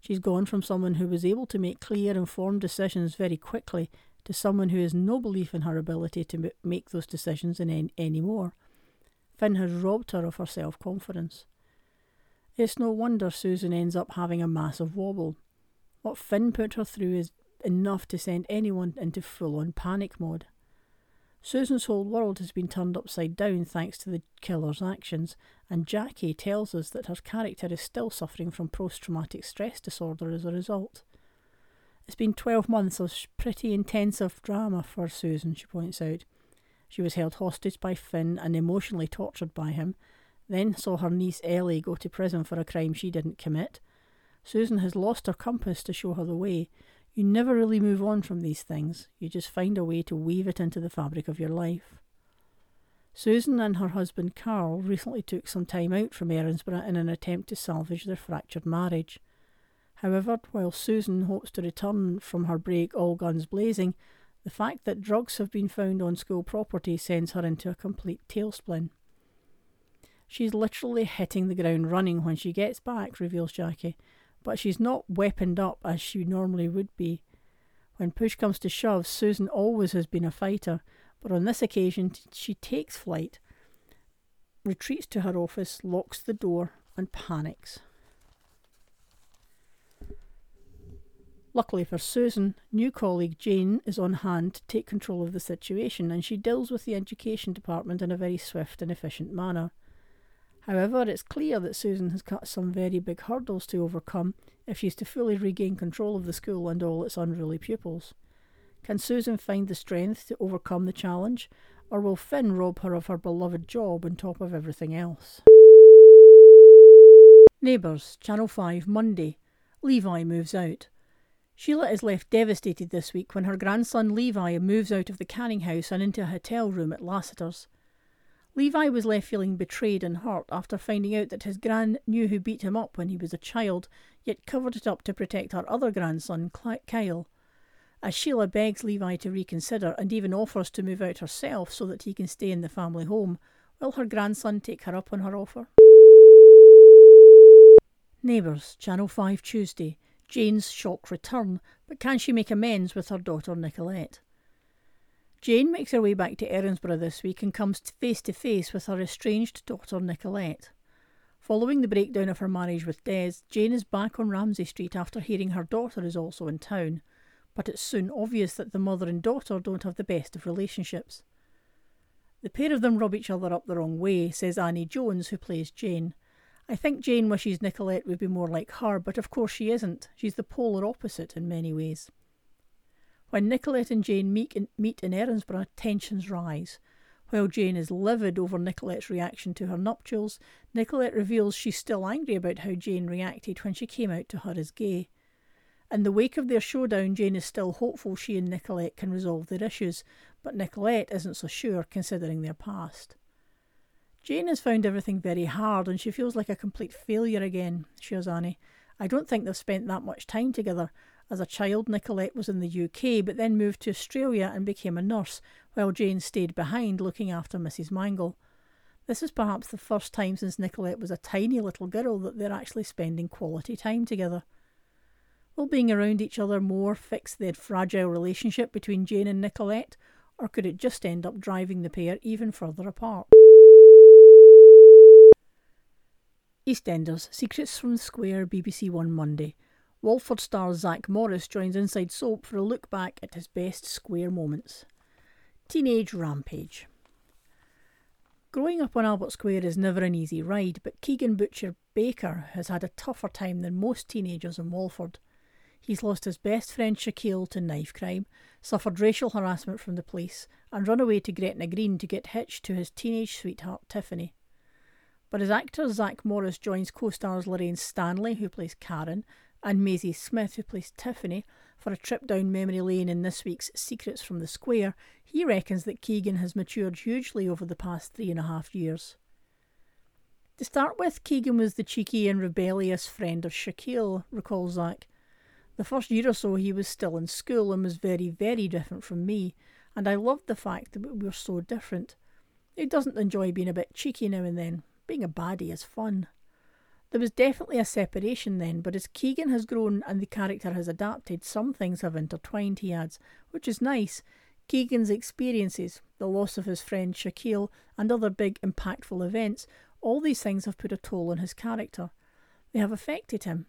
She's gone from someone who was able to make clear, informed decisions very quickly to someone who has no belief in her ability to make those decisions in any more. Finn has robbed her of her self confidence. It's no wonder Susan ends up having a massive wobble. What Finn put her through is enough to send anyone into full on panic mode. Susan's whole world has been turned upside down thanks to the killer's actions, and Jackie tells us that her character is still suffering from post traumatic stress disorder as a result. It's been 12 months of pretty intensive drama for Susan, she points out. She was held hostage by Finn and emotionally tortured by him, then saw her niece Ellie go to prison for a crime she didn't commit. Susan has lost her compass to show her the way. You never really move on from these things, you just find a way to weave it into the fabric of your life. Susan and her husband Karl recently took some time out from Erinsborough in an attempt to salvage their fractured marriage. However, while Susan hopes to return from her break all guns blazing, the fact that drugs have been found on school property sends her into a complete tailspin. She's literally hitting the ground running when she gets back, reveals Jackie, but she's not weaponed up as she normally would be. When push comes to shove, Susan always has been a fighter, but on this occasion she takes flight, retreats to her office, locks the door, and panics. Luckily for Susan, new colleague Jane is on hand to take control of the situation and she deals with the education department in a very swift and efficient manner. However, it's clear that Susan has got some very big hurdles to overcome if she's to fully regain control of the school and all its unruly pupils. Can Susan find the strength to overcome the challenge, or will Finn rob her of her beloved job on top of everything else? Neighbours, Channel 5, Monday. Levi moves out. Sheila is left devastated this week when her grandson Levi moves out of the Canning house and into a hotel room at Lassiter's. Levi was left feeling betrayed and hurt after finding out that his gran knew who beat him up when he was a child, yet covered it up to protect her other grandson, Kyle. As Sheila begs Levi to reconsider and even offers to move out herself so that he can stay in the family home, will her grandson take her up on her offer? Neighbours, Channel 5 Tuesday, Jane's shock return, but can she make amends with her daughter Nicolette? Jane makes her way back to Erinsborough this week and comes face to face with her estranged daughter Nicolette. Following the breakdown of her marriage with Des, Jane is back on Ramsay Street after hearing her daughter is also in town, but it's soon obvious that the mother and daughter don't have the best of relationships. The pair of them rub each other up the wrong way, says Annie Jones, who plays Jane. I think Jane wishes Nicolette would be more like her, but of course she isn't. She's the polar opposite in many ways. When Nicolette and Jane meet in, meet in Erinsborough, tensions rise. While Jane is livid over Nicolette's reaction to her nuptials, Nicolette reveals she's still angry about how Jane reacted when she came out to her as gay. In the wake of their showdown, Jane is still hopeful she and Nicolette can resolve their issues, but Nicolette isn't so sure considering their past. Jane has found everything very hard and she feels like a complete failure again, shares Annie. I don't think they've spent that much time together. As a child, Nicolette was in the UK but then moved to Australia and became a nurse, while Jane stayed behind looking after Mrs. Mangle. This is perhaps the first time since Nicolette was a tiny little girl that they're actually spending quality time together. Will being around each other more fix the fragile relationship between Jane and Nicolette, or could it just end up driving the pair even further apart? EastEnders, Secrets from the Square, BBC One Monday. Walford star Zack Morris joins Inside Soap for a look back at his best square moments. Teenage Rampage. Growing up on Albert Square is never an easy ride, but Keegan Butcher Baker has had a tougher time than most teenagers in Walford. He's lost his best friend Shakil to knife crime, suffered racial harassment from the police, and run away to Gretna Green to get hitched to his teenage sweetheart Tiffany. But as actor Zack Morris joins co stars Lorraine Stanley, who plays Karen, and Maisie Smith, who plays Tiffany, for a trip down memory lane in this week's Secrets from the Square, he reckons that Keegan has matured hugely over the past three and a half years. To start with, Keegan was the cheeky and rebellious friend of Shakil, recalls Zach. The first year or so, he was still in school and was very, very different from me, and I loved the fact that we were so different. He doesn't enjoy being a bit cheeky now and then. Being a baddie is fun. There was definitely a separation then, but as Keegan has grown and the character has adapted, some things have intertwined, he adds, which is nice. Keegan's experiences, the loss of his friend Shakil, and other big impactful events, all these things have put a toll on his character. They have affected him.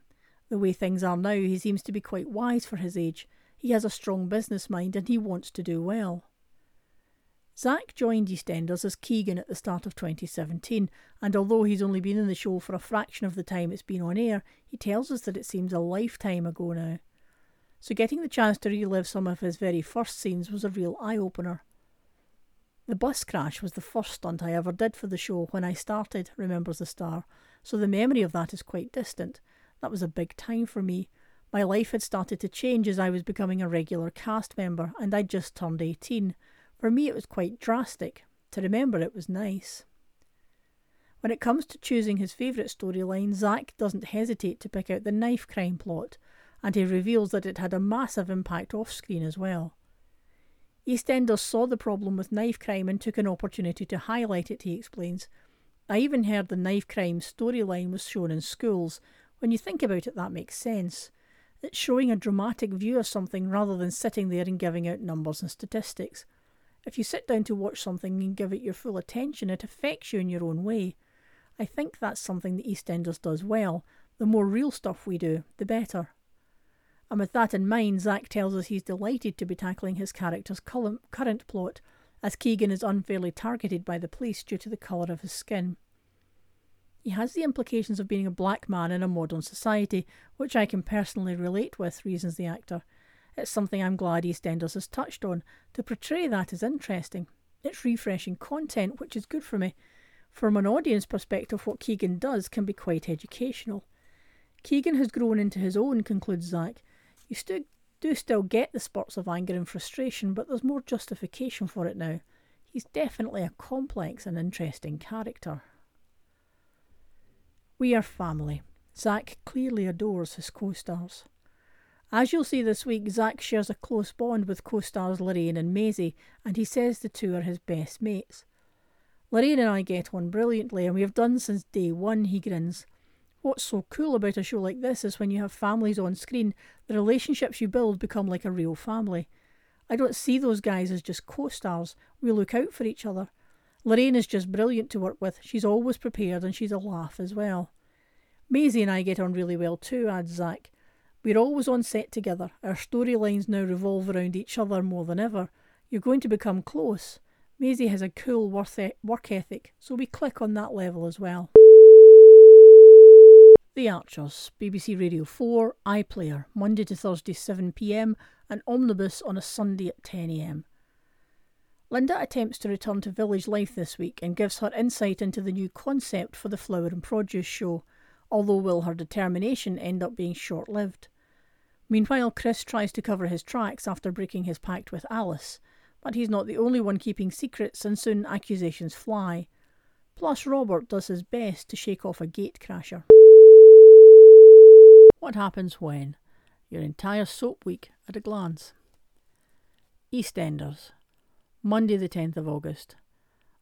The way things are now, he seems to be quite wise for his age. He has a strong business mind and he wants to do well. Zack joined EastEnders as Keegan at the start of 2017, and although he's only been in the show for a fraction of the time it's been on air, he tells us that it seems a lifetime ago now. So getting the chance to relive some of his very first scenes was a real eye opener. The bus crash was the first stunt I ever did for the show when I started, remembers the star, so the memory of that is quite distant. That was a big time for me. My life had started to change as I was becoming a regular cast member, and I'd just turned 18. For me, it was quite drastic. To remember it was nice. When it comes to choosing his favourite storyline, Zack doesn't hesitate to pick out the knife crime plot, and he reveals that it had a massive impact off screen as well. EastEnders saw the problem with knife crime and took an opportunity to highlight it, he explains. I even heard the knife crime storyline was shown in schools. When you think about it, that makes sense. It's showing a dramatic view of something rather than sitting there and giving out numbers and statistics. If you sit down to watch something and give it your full attention, it affects you in your own way. I think that's something the EastEnders does well. The more real stuff we do, the better. And with that in mind, Zack tells us he's delighted to be tackling his character's current plot, as Keegan is unfairly targeted by the police due to the colour of his skin. He has the implications of being a black man in a modern society, which I can personally relate with, reasons the actor. It's something I'm glad EastEnders has touched on. To portray that is interesting. It's refreshing content, which is good for me. From an audience perspective, what Keegan does can be quite educational. Keegan has grown into his own, concludes Zack. You stu- do still get the spurts of anger and frustration, but there's more justification for it now. He's definitely a complex and interesting character. We are family. Zack clearly adores his co stars. As you'll see this week, Zack shares a close bond with co stars Lorraine and Maisie, and he says the two are his best mates. Lorraine and I get on brilliantly, and we have done since day one, he grins. What's so cool about a show like this is when you have families on screen, the relationships you build become like a real family. I don't see those guys as just co stars, we look out for each other. Lorraine is just brilliant to work with, she's always prepared and she's a laugh as well. Maisie and I get on really well too, adds Zack. We're always on set together. Our storylines now revolve around each other more than ever. You're going to become close. Maisie has a cool work ethic, so we click on that level as well. The Archers, BBC Radio 4, iPlayer, Monday to Thursday 7pm, and Omnibus on a Sunday at 10am. Linda attempts to return to village life this week and gives her insight into the new concept for the Flower and Produce show, although will her determination end up being short lived? Meanwhile, Chris tries to cover his tracks after breaking his pact with Alice, but he's not the only one keeping secrets, and soon accusations fly. Plus, Robert does his best to shake off a gate crasher. What happens when? Your entire soap week at a glance. EastEnders, Monday, the 10th of August.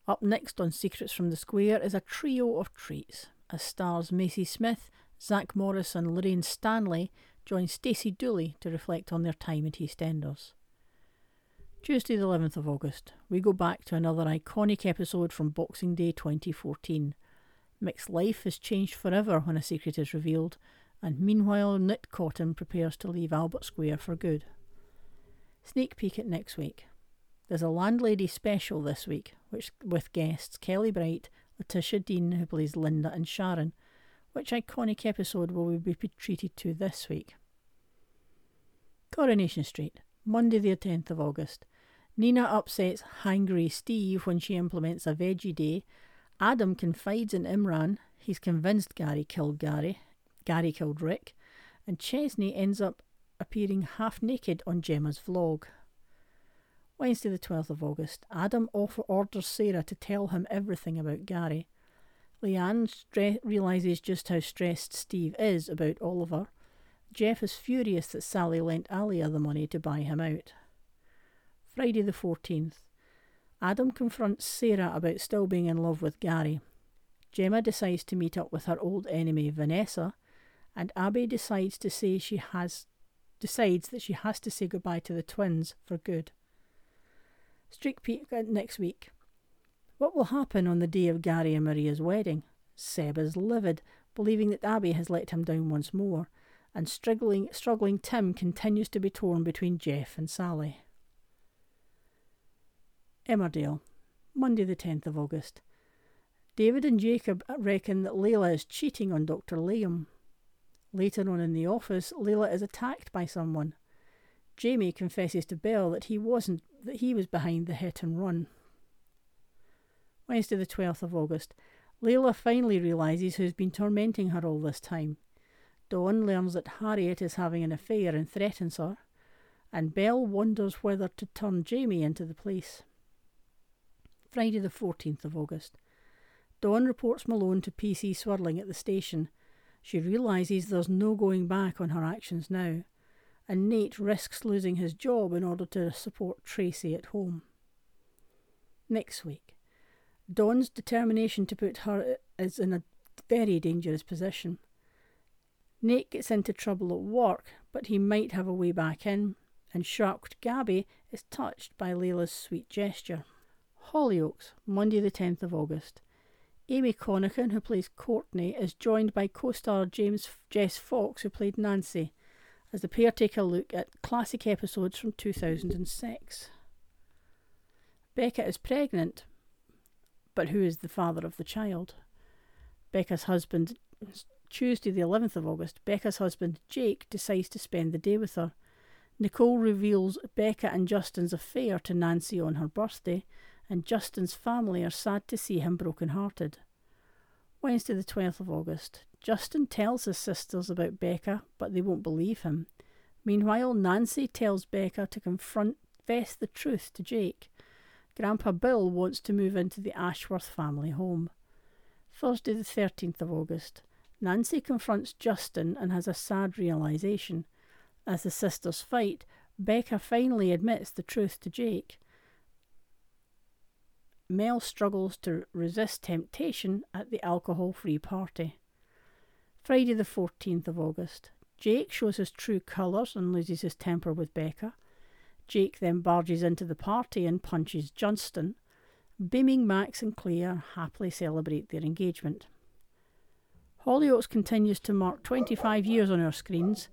Up next on Secrets from the Square is a trio of treats, as stars Maisie Smith, Zack Morris, and Lorraine Stanley join Stacey Dooley to reflect on their time at EastEnders. Tuesday, the 11th of August, we go back to another iconic episode from Boxing Day 2014. Mick's life is changed forever when a secret is revealed, and meanwhile, Nick Cotton prepares to leave Albert Square for good. Sneak peek at next week. There's a landlady special this week, which with guests Kelly Bright, Letitia Dean, who plays Linda and Sharon, which iconic episode will we be treated to this week? Coronation Street, Monday the 10th of August. Nina upsets hangry Steve when she implements a veggie day. Adam confides in Imran. He's convinced Gary killed Gary. Gary killed Rick. And Chesney ends up appearing half naked on Gemma's vlog. Wednesday, the 12th of August. Adam offer orders Sarah to tell him everything about Gary. Leanne stre- realises just how stressed Steve is about Oliver. Jeff is furious that Sally lent Alya the money to buy him out. Friday the 14th. Adam confronts Sarah about still being in love with Gary. Gemma decides to meet up with her old enemy Vanessa, and Abi decides to say she has decides that she has to say goodbye to the twins for good. Streak peek uh, next week. What will happen on the day of Gary and Maria's wedding? Seb is livid, believing that Abi has let him down once more, and struggling, struggling Tim continues to be torn between Jeff and Sally. Emmerdale, Monday the 10th of August. David and Jacob reckon that Layla is cheating on Dr. Liam. Later on in the office, Layla is attacked by someone. Jamie confesses to Belle that he wasn't that he was behind the hit and run. Wednesday the 12th of August. Layla finally realizes who's been tormenting her all this time. Dawn learns that Harriet is having an affair and threatens her, and Belle wonders whether to turn Jamie into the police. Friday the 14th of August. Dawn reports Malone to PC Swirling at the station. She realises there's no going back on her actions now, and Nate risks losing his job in order to support Tracy at home. Next week, Dawn's determination to put her is in a very dangerous position. Nate gets into trouble at work, but he might have a way back in, and shocked Gabby is touched by Layla's sweet gesture. Hollyoaks, Monday the 10th of August. Amy Conachan, who plays Courtney, is joined by co-star James Jess Fox, who played Nancy, as the pair take a look at classic episodes from 2006. Becca is pregnant, but who is the father of the child? Becca's husband, Tuesday the 11th of August, Becca's husband Jake decides to spend the day with her. Nicole reveals Becca and Justin's affair to Nancy on her birthday, and Justin's family are sad to see him broken-hearted. Wednesday the 12th of August. Justin tells his sisters about Becca, but they won't believe him. Meanwhile, Nancy tells Becca to confront confess the truth to Jake. Grandpa Bill wants to move into the Ashworth family home. Thursday the 13th of August. Nancy confronts Justin and has a sad realization. As the sisters fight, Becca finally admits the truth to Jake. Mel struggles to resist temptation at the alcohol free party. Friday, the 14th of August. Jake shows his true colours and loses his temper with Becca. Jake then barges into the party and punches Justin. Beaming Max and Claire happily celebrate their engagement. Hollyoaks continues to mark 25 years on our screens,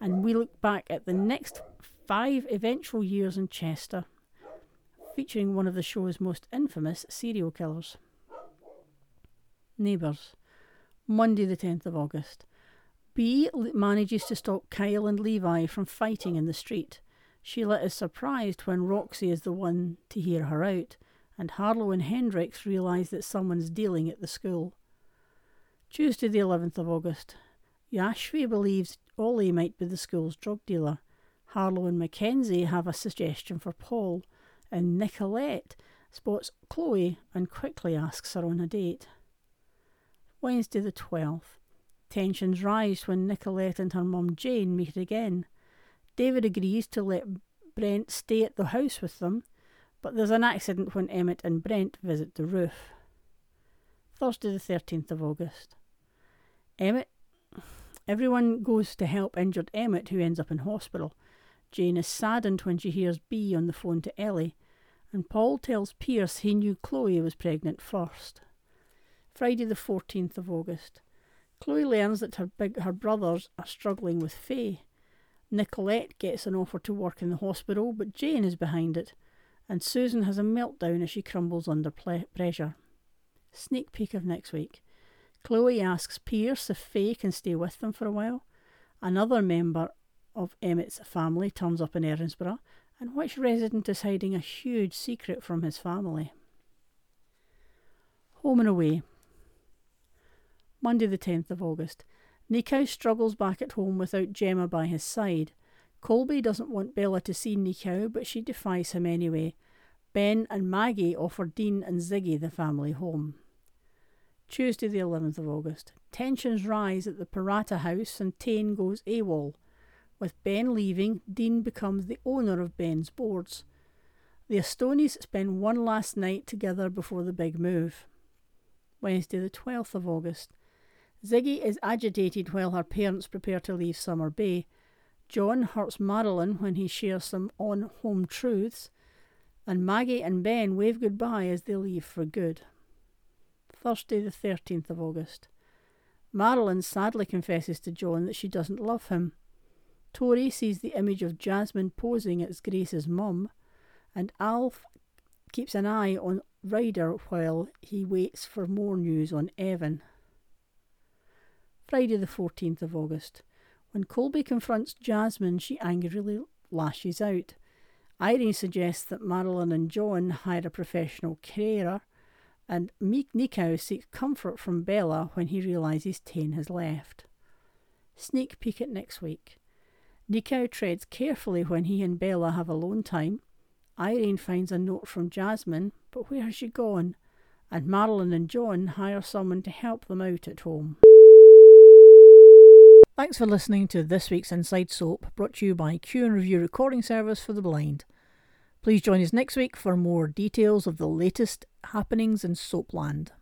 and we look back at the next five eventual years in Chester featuring one of the show's most infamous serial killers. Neighbours. Monday, the 10th of August. Bea manages to stop Kyle and Levi from fighting in the street. Sheila is surprised when Roxy is the one to hear her out, and Harlow and Hendrix realise that someone's dealing at the school. Tuesday, the 11th of August. Yashvi believes Ollie might be the school's drug dealer. Harlow and Mackenzie have a suggestion for Paul, and Nicolette spots Chloe and quickly asks her on a date. Wednesday the 12th. Tensions rise when Nicolette and her mum Jane meet again. David agrees to let Brent stay at the house with them, but there's an accident when Emmett and Brent visit the roof. Thursday the 13th of August. Emmett. Everyone goes to help injured Emmett, who ends up in hospital. Jane is saddened when she hears Bea on the phone to Elly, and Paul tells Pierce he knew Chloe was pregnant first. Friday, the 14th of August. Chloe learns that her, big, her brothers are struggling with Faye. Nicolette gets an offer to work in the hospital, but Jane is behind it, and Susan has a meltdown as she crumbles under ple- pressure. Sneak peek of next week. Chloe asks Pierce if Faye can stay with them for a while. Another member of Emmett's family turns up in Erinsborough, and which resident is hiding a huge secret from his family? Home and away. Monday, the 10th of August. Nikau struggles back at home without Gemma by his side. Colby doesn't want Bella to see Nikau, but she defies him anyway. Ben and Maggie offer Dean and Ziggy the family home. Tuesday, the 11th of August. Tensions rise at the Parata house and Tane goes AWOL. With Ben leaving, Dean becomes the owner of Ben's boards. The Astonis spend one last night together before the big move. Wednesday, the 12th of August. Ziggy is agitated while her parents prepare to leave Summer Bay. John hurts Marilyn when he shares some on home truths, and Maggie and Ben wave goodbye as they leave for good. Thursday, the 13th of August. Marilyn sadly confesses to John that she doesn't love him. Tori sees the image of Jasmine posing as Grace's mum, and Alf keeps an eye on Ryder while he waits for more news on Evan. Friday, the 14th of August. When Colby confronts Jasmine, she angrily lashes out. Irene suggests that Madeline and John hire a professional carer, and Meek Nikau seeks comfort from Bella when he realises Tane has left. Sneak peek at next week. Nikau treads carefully when he and Bella have alone time. Irene finds a note from Jasmine, but where has she gone? And Madeline and John hire someone to help them out at home. Thanks for listening to this week's Inside Soap, brought to you by Cue and Review Recording Service for the Blind. Please join us next week for more details of the latest happenings in Soapland.